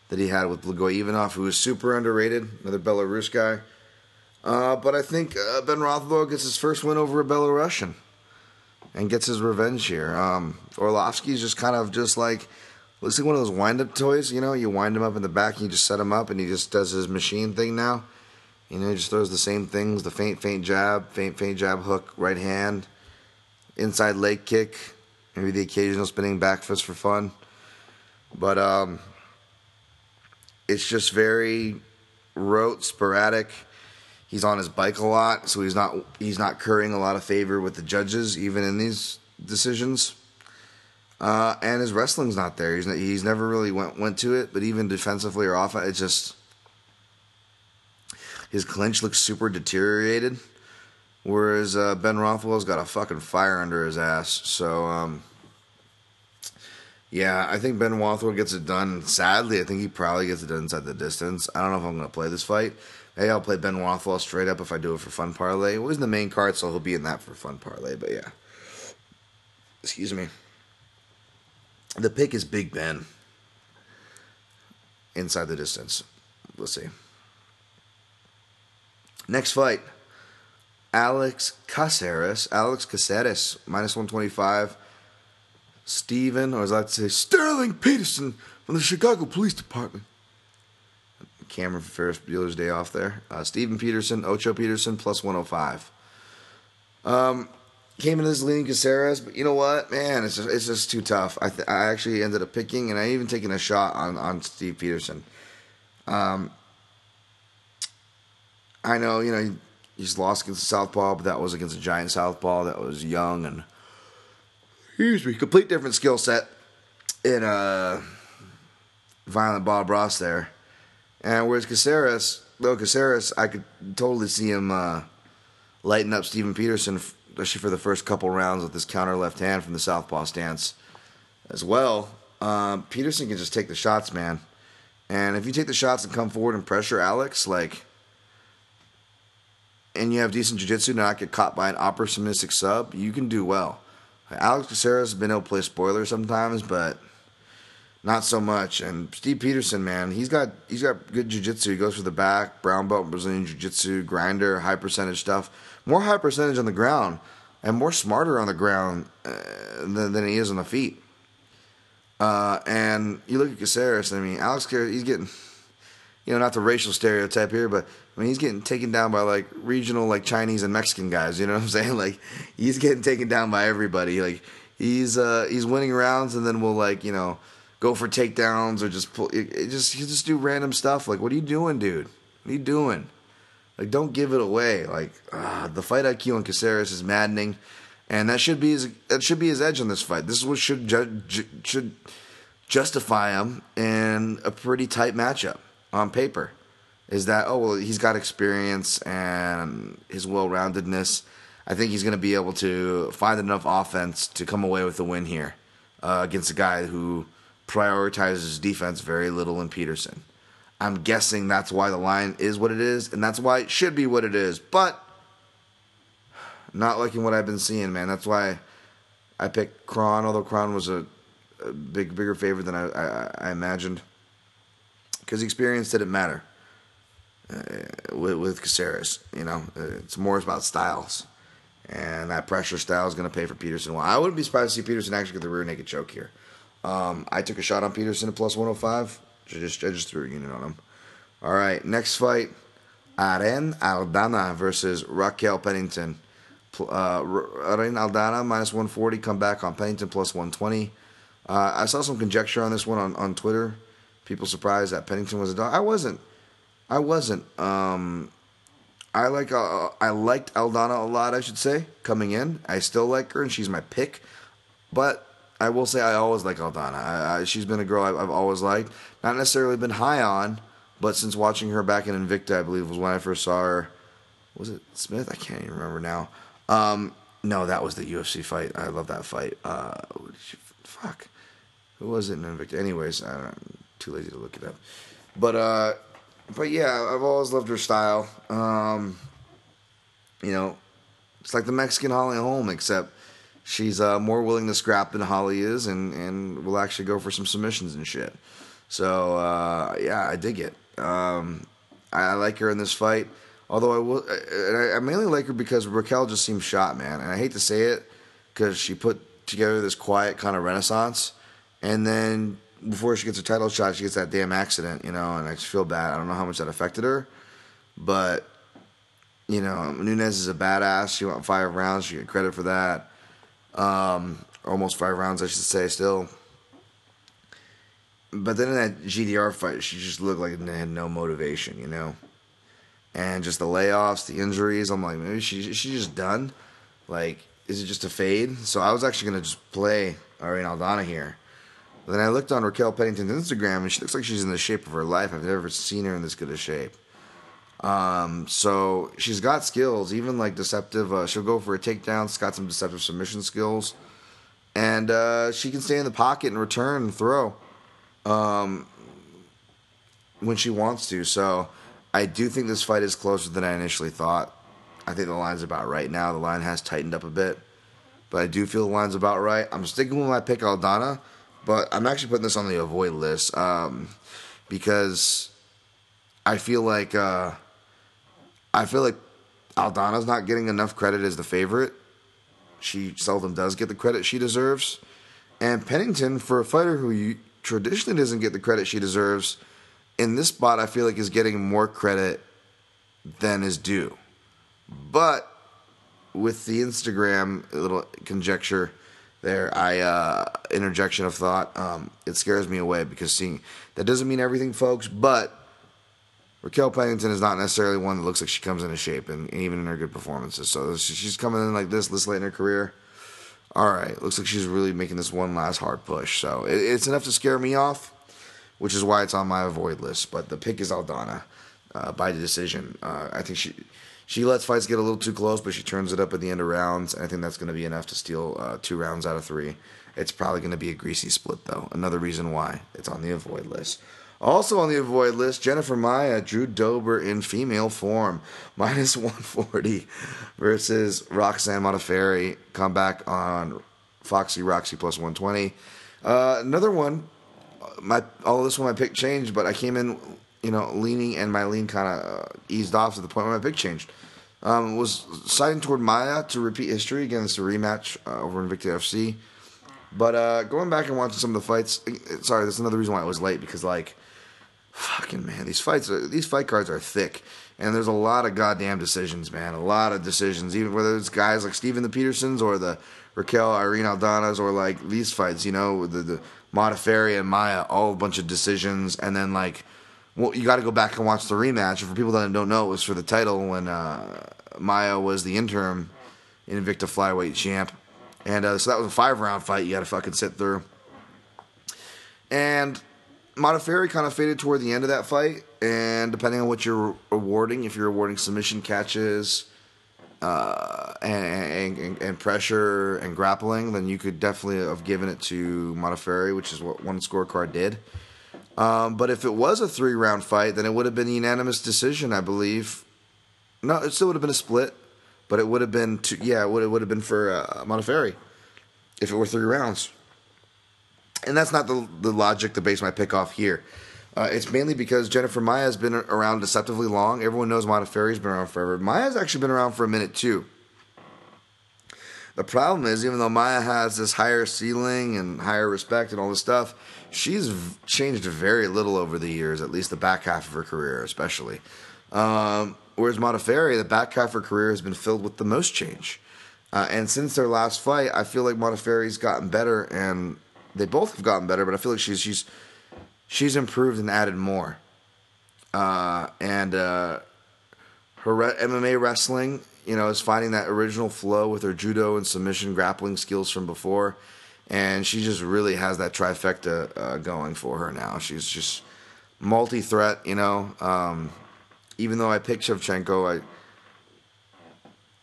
that he had with Blagoy Ivanov, who was super underrated, another Belarus guy. Uh, but I think uh, Ben Rothwell gets his first win over a Belarusian and gets his revenge here. Um, Arlovsky's just kind of just like Looks like one of those wind up toys, you know, you wind him up in the back and you just set him up and he just does his machine thing now. You know, he just throws the same things the faint, faint jab, faint, faint jab hook, right hand, inside leg kick, maybe the occasional spinning back fist for fun. But um, it's just very rote, sporadic. He's on his bike a lot, so he's not he's not currying a lot of favor with the judges, even in these decisions. Uh, and his wrestling's not there. He's he's never really went went to it, but even defensively or off, it's just his clinch looks super deteriorated. Whereas uh, Ben Rothwell's got a fucking fire under his ass. So um, yeah, I think Ben Rothwell gets it done. Sadly, I think he probably gets it done inside the distance. I don't know if I'm gonna play this fight. Hey, I'll play Ben Rothwell straight up if I do it for fun parlay. It was the main card, so he'll be in that for fun parlay. But yeah, excuse me. The pick is Big Ben. Inside the distance. We'll see. Next fight. Alex Caceres. Alex Caceres, minus 125. Steven, or as I'd say, Sterling Peterson from the Chicago Police Department. Cameron for Ferris Bueller's Day Off there. Uh, Steven Peterson, Ocho Peterson, plus 105. Um, came into this leading Caceres, but you know what, man, it's just it's just too tough. I th- I actually ended up picking, and I even taken a shot on on Steve Peterson. Um, I know you know he, he's lost against the Southpaw, but that was against a giant Southpaw that was young and excuse me, complete different skill set in uh, Violent Bob Ross there. And whereas Caceres, though Caceres, I could totally see him uh, lighting up Steven Peterson, especially for the first couple rounds with this counter left hand from the southpaw stance as well. Um, Peterson can just take the shots, man. And if you take the shots and come forward and pressure Alex, like, and you have decent jiu-jitsu, not get caught by an opportunistic sub, you can do well. Alex Caceres has been able to play spoiler sometimes, but not so much. And Steve Peterson, man, he's got he's got good jiu-jitsu. He goes for the back, brown belt Brazilian jiu-jitsu, grinder, high percentage stuff. More high percentage on the ground and more smarter on the ground uh, than, than he is on the feet. Uh, and you look at Caceres, I mean, Alex Caceres, he's getting, you know, not the racial stereotype here, but I mean, he's getting taken down by like regional, like Chinese and Mexican guys. You know what I'm saying? Like, he's getting taken down by everybody. Like, he's uh, he's winning rounds, and then we'll like, you know, go for takedowns or just pull. It, it just you just do random stuff. Like, what are you doing, dude? What are you doing? Like, don't give it away. Like, uh, the fight IQ on Caceres is maddening and that should be his that should be his edge on this fight. This is what should ju- ju- should justify him in a pretty tight matchup on paper. Is that oh well he's got experience and his well roundedness. I think he's going to be able to find enough offense to come away with the win here uh, against a guy who prioritizes defense very little in Peterson. I'm guessing that's why the line is what it is, and that's why it should be what it is. But not liking what I've been seeing, man. That's why I picked Kron, although Kron was a, a big, bigger favorite than I, I, I imagined. Because experience didn't matter uh, with, with Caceres. You know, it's more about styles. And that pressure style is going to pay for Peterson. Well, I wouldn't be surprised to see Peterson actually get the rear naked choke here. Um, I took a shot on Peterson at plus 105. I just, I just threw a unit on him. All right, next fight Irene Aldana versus Raquel Pennington. Uh, Irene Aldana minus 140, come back on Pennington plus 120. Uh, I saw some conjecture on this one on, on Twitter. People surprised that Pennington was a dog. I wasn't. I wasn't. Um, I like. Uh, I liked Aldana a lot. I should say coming in. I still like her, and she's my pick. But I will say I always like Aldana. I, I, she's been a girl I've, I've, always liked. Not necessarily been high on, but since watching her back in Invicta, I believe was when I first saw her. Was it Smith? I can't even remember now. Um, no, that was the UFC fight. I love that fight. Uh, fuck, who was it in Invicta? Anyways, I'm too lazy to look it up. But uh, but yeah, I've always loved her style. Um, you know, it's like the Mexican Holly Holm, except she's uh, more willing to scrap than Holly is, and and will actually go for some submissions and shit. So uh, yeah, I dig it. Um, I, I like her in this fight. Although I will, I, I mainly like her because Raquel just seems shot, man. And I hate to say it because she put together this quiet kind of renaissance, and then before she gets her title shot, she gets that damn accident, you know. And I just feel bad. I don't know how much that affected her, but you know, Nunez is a badass. She went five rounds. She get credit for that. Um, almost five rounds, I should say. Still. But then in that GDR fight, she just looked like it had no motivation, you know and just the layoffs, the injuries. I'm like, maybe she she's just done. Like, is it just a fade? So I was actually gonna just play Irene Aldana here. But then I looked on Raquel Pennington's Instagram, and she looks like she's in the shape of her life. I've never seen her in this good a shape. Um, so she's got skills, even like deceptive. Uh, she'll go for a takedown. She's got some deceptive submission skills, and uh, she can stay in the pocket and return and throw um, when she wants to. So I do think this fight is closer than I initially thought. I think the line's about right now. The line has tightened up a bit, but I do feel the line's about right. I'm sticking with my pick Aldana, but I'm actually putting this on the avoid list um, because I feel like uh, I feel like Aldana's not getting enough credit as the favorite. She seldom does get the credit she deserves, and Pennington, for a fighter who traditionally doesn't get the credit she deserves in this spot, I feel like is getting more credit than is due. But with the Instagram little conjecture there, I uh, interjection of thought, um, it scares me away because seeing that doesn't mean everything, folks. But Raquel Pennington is not necessarily one that looks like she comes into shape, and, and even in her good performances. So she's coming in like this this late in her career. all right, looks like she's really making this one last hard push. So it, it's enough to scare me off, which is why it's on my avoid list. But the pick is Aldana uh, by the decision. Uh, I think she she lets fights get a little too close, but she turns it up at the end of rounds, and I think that's going to be enough to steal uh, two rounds out of three. It's probably going to be a greasy split, though. Another reason why it's on the avoid list. Also on the avoid list, Jennifer Maia, Drew Dober in female form, minus 140 versus Roxanne Modafferi. Come back on Foxy Roxy plus 120. Uh, another one, my all this one my pick changed, but I came in, you know, leaning and my lean kind of uh, eased off to the point where my pick changed. Um, was siding toward Maia to repeat history against a rematch uh, over in Invicta FC. But uh, going back and watching some of the fights, sorry, that's another reason why I was late because like fucking man, these fights, are, these fight cards are thick, and there's a lot of goddamn decisions, man. A lot of decisions, even whether it's guys like Steven the Petersons or the Raquel Irene Aldanas or like these fights, you know, the the Modafferi and Maia, all a bunch of decisions, and then like, well, you got to go back and watch the rematch. And for people that don't know, it was for the title when uh, Maia was the interim Invicta flyweight champ, and uh, so that was a five round fight. You got to fucking sit through, and Modafferi kind of faded toward the end of that fight, and depending on what you're awarding, if you're awarding submission catches uh, and, and, and, pressure and grappling, then you could definitely have given it to Modafferi, which is what one scorecard did. Um, but if it was a three round fight, then it would have been a unanimous decision, I believe. No, it still would have been a split, but it would have been two, yeah, it would, it would have been for uh, if it were three rounds and that's not the, the logic to base my pick off here. Uh, it's mainly because Jennifer Maia has been around deceptively long. Everyone knows Modafferi's been around forever. Maia's actually been around for a minute too. The problem is, even though Maia has this higher ceiling and higher respect and all this stuff, she's changed very little over the years, at least the back half of her career, especially. Um, whereas Modafferi, the back half of her career has been filled with the most change. Uh, and since their last fight, I feel like Modafferi's gotten better and they both have gotten better, but I feel like she's she's she's improved and added more. Uh, and uh, her re- MMA wrestling, you know, is finding that original flow with her judo and submission grappling skills from before, and she just really has that trifecta uh, going for her now. She's just multi-threat, you know. Um, even though I picked Shevchenko,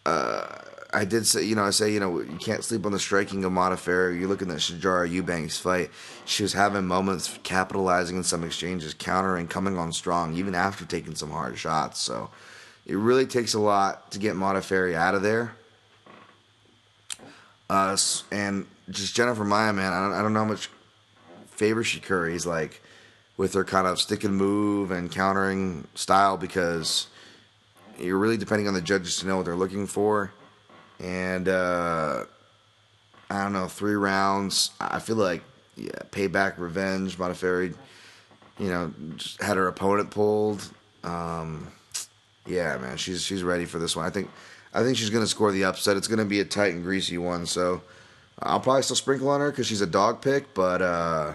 I uh, I did say, you know, I say, you know, you can't sleep on the striking of Modafferi. You're looking at Sijara Eubanks fight. She was having moments capitalizing in some exchanges, countering, coming on strong, even after taking some hard shots. So it really takes a lot to get Modafferi out of there. Uh, and just Jennifer Maia, man, I don't, I don't know how much favor she curries, like, with her kind of stick and move and countering style because you're really depending on the judges to know what they're looking for and uh, I don't know, three rounds. I feel like yeah, payback, revenge. Modafferi, you know, had her opponent pulled. Um, yeah, man, she's she's ready for this one. I think I think she's gonna score the upset. It's gonna be a tight and greasy one. So I'll probably still sprinkle on her because she's a dog pick, but uh,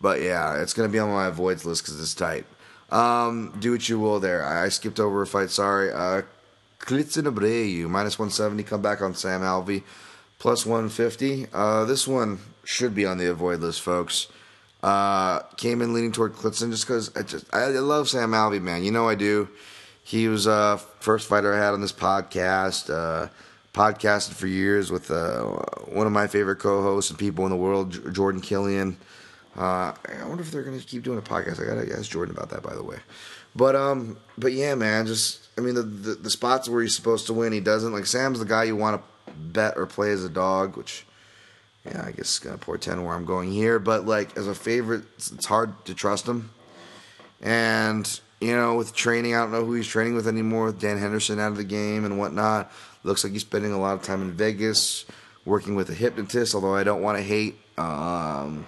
but yeah, it's gonna be on my avoids list because it's tight. Um, do what you will there. I, I skipped over a fight. Sorry. Uh, Klidson Abreu, minus 170, come back on Sam Alvey, plus 150. Uh, this one should be on the avoid list, folks. Uh, came in leaning toward Klidson just because I just I, love Sam Alvey, man. You know I do. He was uh first fighter I had on this podcast. Uh, podcasted for years with uh, one of my favorite co-hosts and people in the world, Jordan Killian. Uh, I wonder if they're gonna keep doing a podcast. I gotta ask Jordan about that, by the way. But um, but yeah, man, just I mean the, the, the spots where he's supposed to win, he doesn't. Like Sam's the guy you want to bet or play as a dog, which yeah, I guess gonna portend where I'm going here. But like as a favorite, it's, it's hard to trust him. And you know, with training, I don't know who he's training with anymore. With Dan Henderson out of the game and whatnot, looks like he's spending a lot of time in Vegas working with a hypnotist. Although I don't want to hate. Um,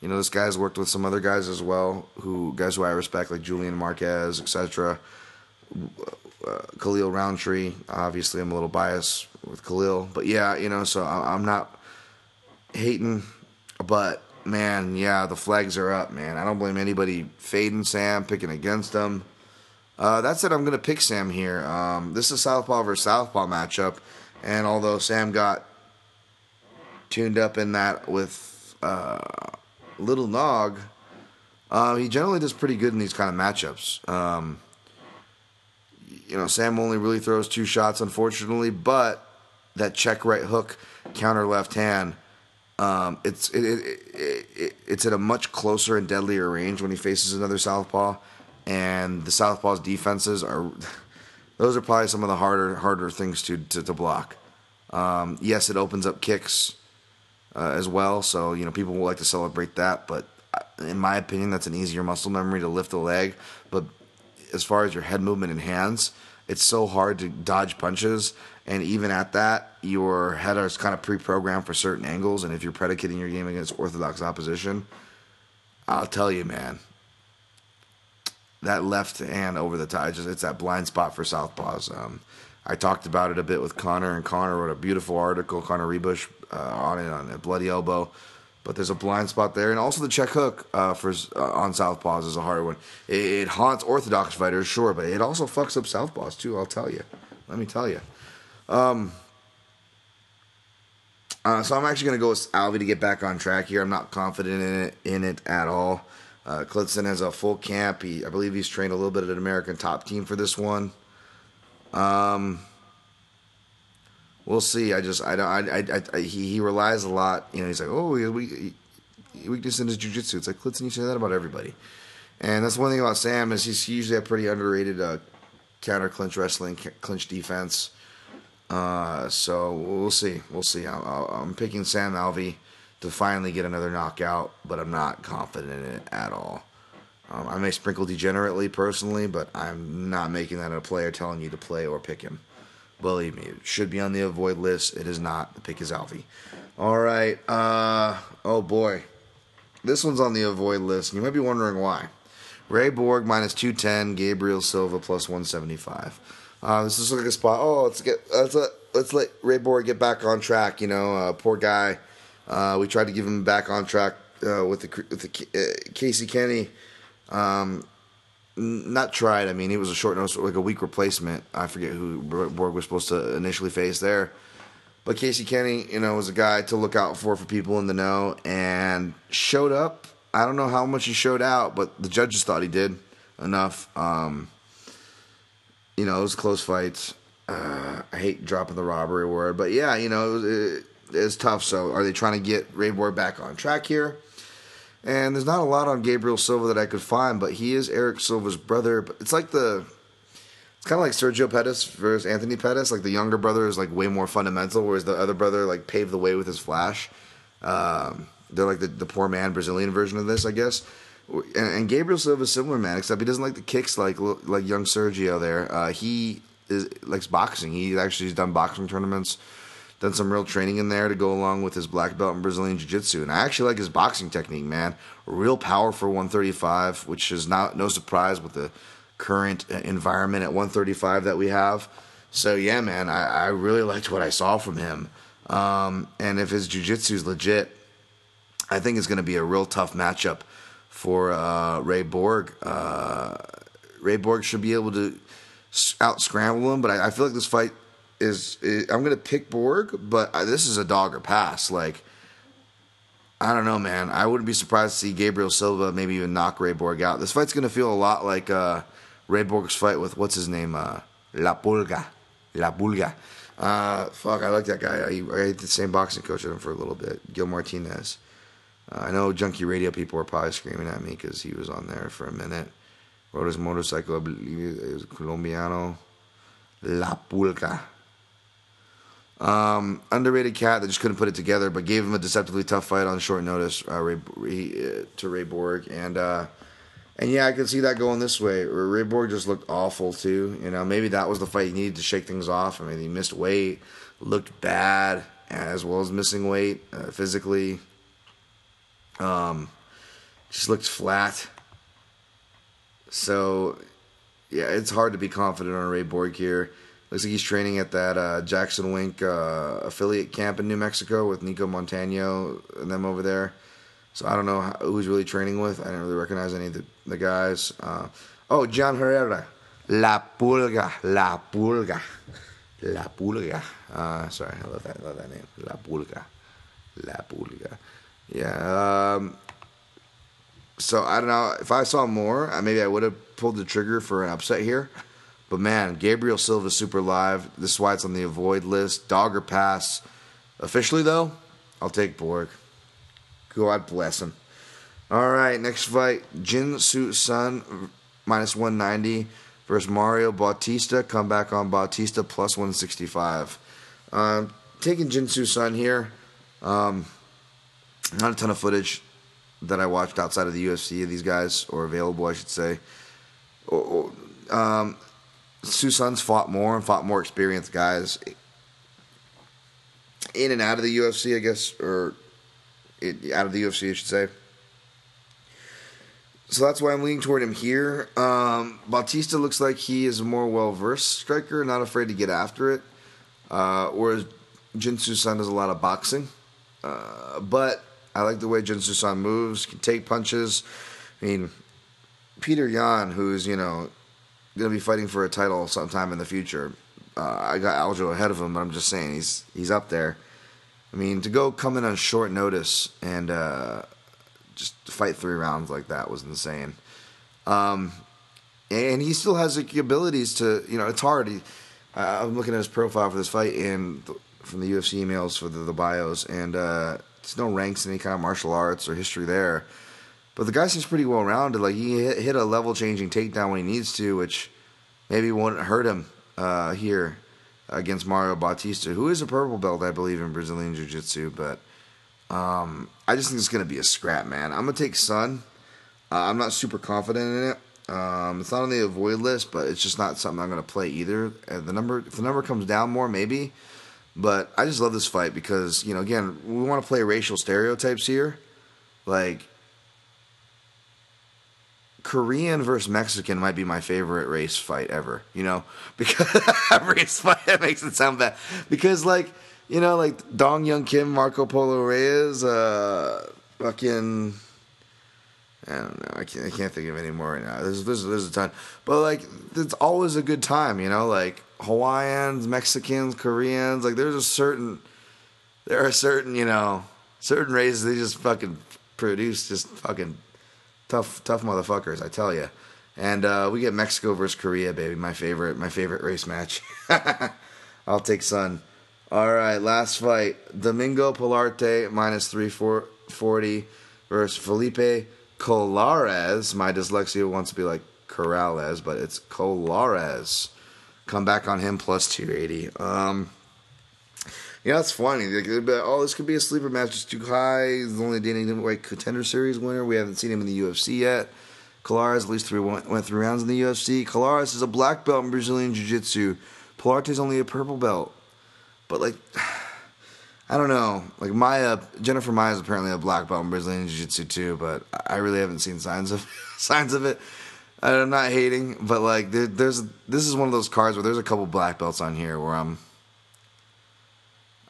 you know, this guy's worked with some other guys as well, who guys who I respect, like Julian Marquez, etc. Uh, Khalil Rountree. Obviously, I'm a little biased with Khalil, but yeah, you know, so I'm not hating, but man, yeah, the flags are up, man. I don't blame anybody fading Sam, picking against him. Uh, that said, I'm going to pick Sam here. Um, this is a Southpaw versus Southpaw matchup. And although Sam got tuned up in that with uh, Little Nog, uh, he generally does pretty good in these kind of matchups. Um, you know, Sam only really throws two shots, unfortunately, but that check right hook, counter left hand, um, it's it, it, it, it's at a much closer and deadlier range when he faces another southpaw, and the southpaw's defenses are those are probably some of the harder harder things to to, to block. Um, yes, it opens up kicks uh, as well, so you know people will like to celebrate that, but uh, in my opinion, that's an easier muscle memory to lift a leg. But as far as your head movement and hands, it's so hard to dodge punches. And even at that, your head is kind of pre-programmed for certain angles. And if you're predicating your game against orthodox opposition, I'll tell you, man, that left hand over the top, it's that blind spot for southpaws. Um, I talked about it a bit with Connor, and Connor wrote a beautiful article, Connor Ruebusch, uh, on it on a bloody elbow but there's a blind spot there, and also the check hook uh, for uh, on southpaws is a hard one. It, it, haunts orthodox fighters, sure, but it also fucks up southpaws too. I'll tell you. Let me tell you. Um, uh, so I'm actually going to go with Alvey to get back on track here. I'm not confident in it in it at all. Uh, Klidson has a full camp. He, I believe he's trained a little bit at an American top team for this one. Um, we'll see. I just I don't I, I, I he, he relies a lot. You know, he's like, oh, we, we weakness in his jujitsu. It's like Klidson, you say that about everybody. And that's one thing about Sam is he's usually a pretty underrated uh, counter clinch wrestling, clinch defense. Uh, so we'll see. We'll see. i am picking Sam Alvey to finally get another knockout, but I'm not confident in it at all. Um, I may sprinkle degenerately personally, but I'm not making that a player telling you to play or pick him. Believe me, it should be on the avoid list. It is not. The pick is Alvey. All right. Uh, oh boy, this one's on the avoid list. and You might be wondering why. Ray Borg minus two ten. Gabriel Silva plus one seventy five. Uh, this is like a spot. Oh, let's get let's let let's let Ray Borg get back on track. You know, uh, poor guy. Uh, we tried to give him back on track uh, with the with the uh, Casey Kenney. Um, not tried. I mean, he was a short notice, like a weak replacement. I forget who Borg was supposed to initially face there. But Casey Kenney, you know, was a guy to look out for for people in the know and showed up. I don't know how much he showed out, but the judges thought he did enough. Um, you know, it was close fights. Uh, I hate dropping the robbery word, but yeah, you know, it was, it, was tough. So, are they trying to get Ray Borg back on track here? And there's not a lot on Gabriel Silva that I could find, but he is Erick Silva's brother. But it's like the it's kind of like Sergio Pettis versus Anthony Pettis. Like the younger brother is like way more fundamental, whereas the other brother like paved the way with his flash. Um, they're like the, the poor man Brazilian version of this, I guess. And, and Gabriel Silva is similar, man, except he doesn't like the kicks like like young Sergio. There, uh, he is likes boxing. He actually has done boxing tournaments done some real training in there to go along with his black belt in Brazilian Jiu Jitsu. And I actually like his boxing technique, man. Real power for 135, which is not no surprise with the current uh, environment at 135 that we have. So yeah, man, I, I really liked what I saw from him. Um, and if his jiu-jitsu is legit, I think it's going to be a real tough matchup for uh, Ray Borg. Uh, Ray Borg should be able to out scramble him, but I, I, feel like this fight is, is I'm gonna pick Borg, but this is a dog or pass. Like I don't know, man. I wouldn't be surprised to see Gabriel Silva maybe even knock Ray Borg out. This fight's gonna feel a lot like uh, Ray Borg's fight with what's his name, uh, La Pulga, La Pulga. Uh, fuck, I like that guy. I, I the same boxing coach with him for a little bit, Gil Martinez. Uh, I know Junkie Radio people are probably screaming at me because he was on there for a minute. Rode his motorcycle, I believe it was Colombiano. La Pulga. Um, underrated cat that just couldn't put it together, but gave him a deceptively tough fight on short notice uh, Ray, uh, to Ray Borg, and uh, and yeah, I could see that going this way. Ray Borg just looked awful too. You know, maybe that was the fight he needed to shake things off. I mean, he missed weight, looked bad, as well as missing weight uh, physically. Um, just looked flat. So, yeah, it's hard to be confident on Ray Borg here. Looks like he's training at that uh, Jackson Wink uh, affiliate camp in New Mexico with Nicco Montano and them over there. So I don't know how, who's really training with. I didn't really recognize any of the, the guys. Uh, oh, John Herrera. La Pulga. La Pulga. La Pulga. Uh, sorry, I love that. I love that name. La Pulga. La Pulga. Yeah. Um, so I don't know if I saw more, maybe I would have pulled the trigger for an upset here. But man, Gabriel Silva super live. This is why it's on the avoid list. Dog or pass. Officially though, I'll take Borg. God bless him. All right, next fight: Jin Soo Sun minus 190 versus Mario Bautista. Come back on Bautista plus 165. Um, taking Jin Soo Sun here. Um, not a ton of footage that I watched outside of the UFC of these guys, or available, I should say. Um, Sun's fought more and fought more experienced guys in and out of the UFC, I guess, or it, out of the UFC, I should say. So that's why I'm leaning toward him here. Um, Bautista looks like he is a more well versed striker, not afraid to get after it. Uh, whereas Jinsu Sun does a lot of boxing. Uh, but I like the way Jinsu Sun moves, can take punches. I mean, Peter Yan, who's, you know, going to be fighting for a title sometime in the future. Uh, I got Aljo ahead of him, but I'm just saying he's he's up there. I mean, to go come in on short notice and uh, just fight three rounds like that was insane. Um, and he still has the abilities to, you know, it's hard. He, uh, I'm looking at his profile for this fight and from the UFC emails for the, the bios, and uh, there's no ranks in any kind of martial arts or history there. But the guy seems pretty well rounded. Like he hit, a level changing takedown when he needs to, which maybe won't hurt him uh, here against Mario Bautista, who is a purple belt, I believe, in Brazilian Jiu Jitsu. But um, I just think it's going to be a scrap, man. I'm going to take Sun. Uh, I'm not super confident in it. Um, it's not on the avoid list, but it's just not something I'm going to play either. Uh, the number, if the number comes down more, maybe. But I just love this fight because, you know, again, we want to play racial stereotypes here. Like, Korean versus Mexican might be my favorite race fight ever. You know, because race fight that makes it sound bad. Because like you know, like Dong Young Kim, Marco Polo Reyes, uh, fucking. I don't know. I can't. I can't think of any more right now. There's, there's, there's a ton, but like, it's always a good time. You know, like Hawaiians, Mexicans, Koreans. Like, there's a certain, there are certain, you know, certain races they just fucking produce just fucking tough, tough motherfuckers, I tell you. And uh, we get Mexico versus Korea, baby. My favorite, my favorite race match. I'll take Sun. All right, last fight: Domingo Pilarte minus three forty versus Felipe Colares. My dyslexia wants to be like Corrales, but it's Colares. Come back on him plus two eighty. Um, yeah, it's funny. Like, oh, this could be a sleeper match. It's too high. He's the only Dana White Contender Series winner. We haven't seen him in the UFC yet. Colares at least three went, went three rounds in the UFC. Colares is a black belt in Brazilian Jiu Jitsu. is only a purple belt. But like, I don't know. Like Maia, Jennifer Maia is apparently a black belt in Brazilian Jiu Jitsu too, but I really haven't seen signs of signs of it. I'm not hating, but like, there, there's this is one of those cards where there's a couple black belts on here where I'm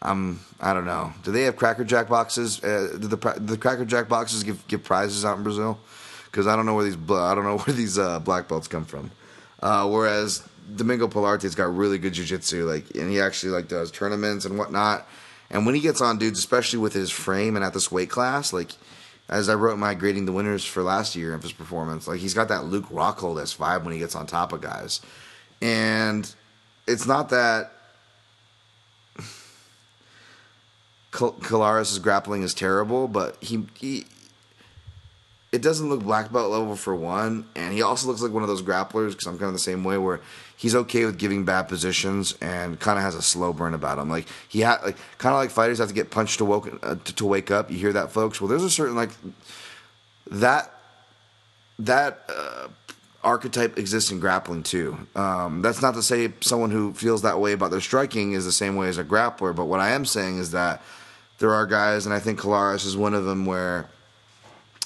I'm I don't know. Do they have Cracker Jack boxes? Uh, do the the Cracker Jack boxes give give prizes out in Brazil? Because I don't know where these I don't know where these uh, black belts come from. Uh, whereas Domingo Pilarte's got really good jiu-jitsu, like, and he actually like does tournaments and whatnot. And when he gets on dudes, especially with his frame and at this weight class, like as I wrote my grading the winners for last year of his performance, like he's got that Luke Rockhold s vibe when he gets on top of guys. And it's not that Colares' grappling is terrible, but he, he it doesn't look black belt level for one, and he also looks like one of those grapplers because I'm kind of the same way where he's okay with giving bad positions and kind of has a slow burn about him. Like he had like kind of like fighters have to get punched to woke uh, to, to, wake up. You hear that, folks? Well, there's a certain like that that uh, archetype exists in grappling too. Um, that's not to say someone who feels that way about their striking is the same way as a grappler, but what I am saying is that there are guys, and I think Colares is one of them, where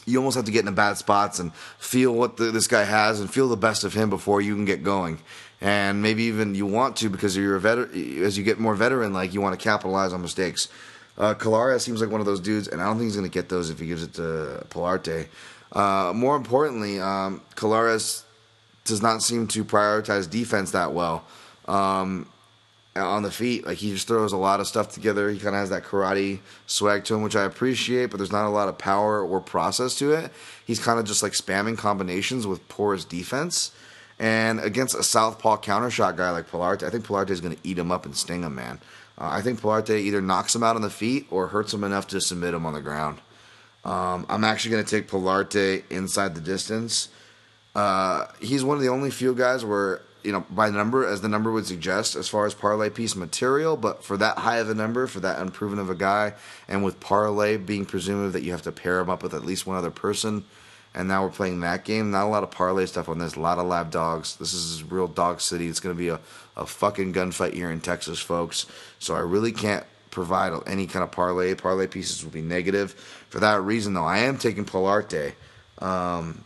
you almost have to get in the bad spots and feel what the, this guy has and feel the best of him before you can get going. And maybe even you want to because you're a veteran. As you get more veteran, like you want to capitalize on mistakes. Uh, Colares seems like one of those dudes, and I don't think he's going to get those if he gives it to Pilarte. Uh, more importantly, um, does not seem to prioritize defense that well. Um, on the feet. Like he just throws a lot of stuff together. He kind of has that karate swag to him, which I appreciate. But there's not a lot of power or process to it. He's kind of just like spamming combinations with porous defense. And against a southpaw counter shot guy like Pilarte, I think Pilarte is going to eat him up and sting him, man. Uh, I think Pilarte either knocks him out on the feet or hurts him enough to submit him on the ground. Um, I'm actually going to take Pilarte inside the distance. Uh, he's one of the only few guys where you know by the number as the number would suggest as far as parlay piece material but for that high of a number for that unproven of a guy and with parlay being presumed that you have to pair him up with at least one other person and now we're playing that game not a lot of parlay stuff on this a lot of lab dogs. This is real dog city. It's going to be a, a fucking gunfight here in texas folks. So i really can't provide any kind of parlay. Parlay pieces will be negative. For that reason though i am taking pilarte um,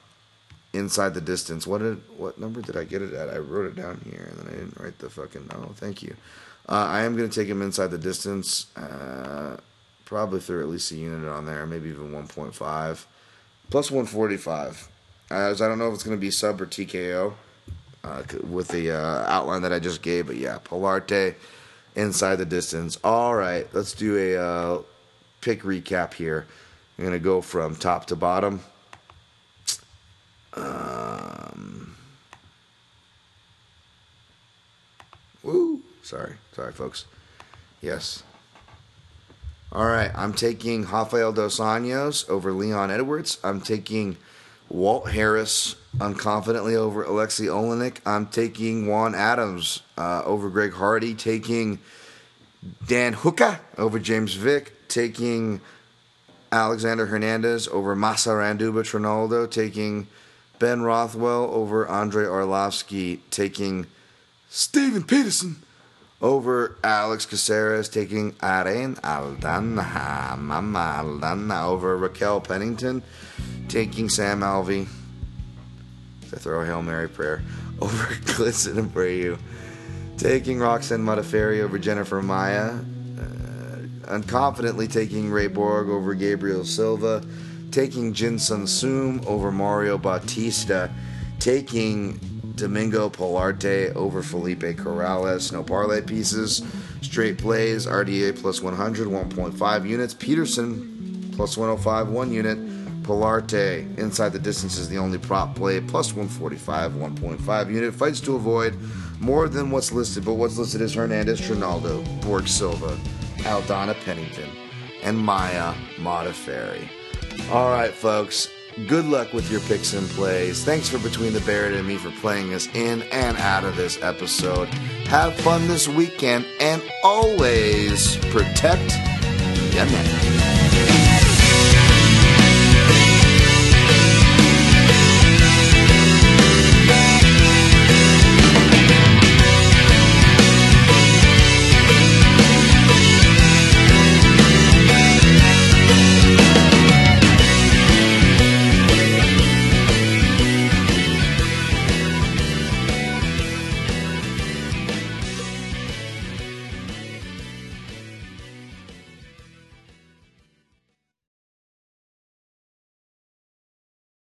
inside the distance. What did what number did I get it at? I wrote it down here and then I didn't write the fucking. Oh, thank you. Uh, I am to take him inside the distance. Uh, probably throw at least a unit on there, maybe even 1.5 plus 145. As I don't know if it's to be sub or TKO uh, with the uh, outline that I just gave, but yeah, Pilarte inside the distance. All right, let's do a uh, pick recap here. I'm to go from top to bottom. Um, woo. Sorry. Sorry, folks. Yes. All right. I'm taking Rafael Dos Anjos over Leon Edwards. I'm taking Walt Harris unconfidently over Alexei Oleinik. I'm taking Juan Adams uh, over Greg Hardy. Taking Dan Hooker over James Vick. Taking Alexander Hernandez over Massaranduba Trinaldo. Taking Ben Rothwell over Andrei Arlovsky, taking Steven Peterson over Alex Caceres, taking Irene Aldana, Mama Aldana over Raquel Pennington, taking Sam Alvey. To throw a Hail Mary prayer over Abreu, taking Roxanne Modafferi over Jennifer Maia, uh, unconfidently taking Ray Borg over Gabriel Silva taking Jin Sun Sum over Mario Bautista, taking Domingo Pilarte over Felipe Corrales. No parlay pieces. Straight plays, RDA plus 100, 1.5 units. Peterson plus 105, 1 unit. Pilarte inside the distance is the only prop play, plus 145, 1.5 unit. Fights to avoid more than what's listed, but what's listed is Hernandez, Trinaldo, Borg Silva, Aldana Pennington, and Maia Modafferi. All right, folks. Good luck with your picks and plays. Thanks for Between the Buried and me for playing us in and out of this episode. Have fun this weekend and always protect your neck.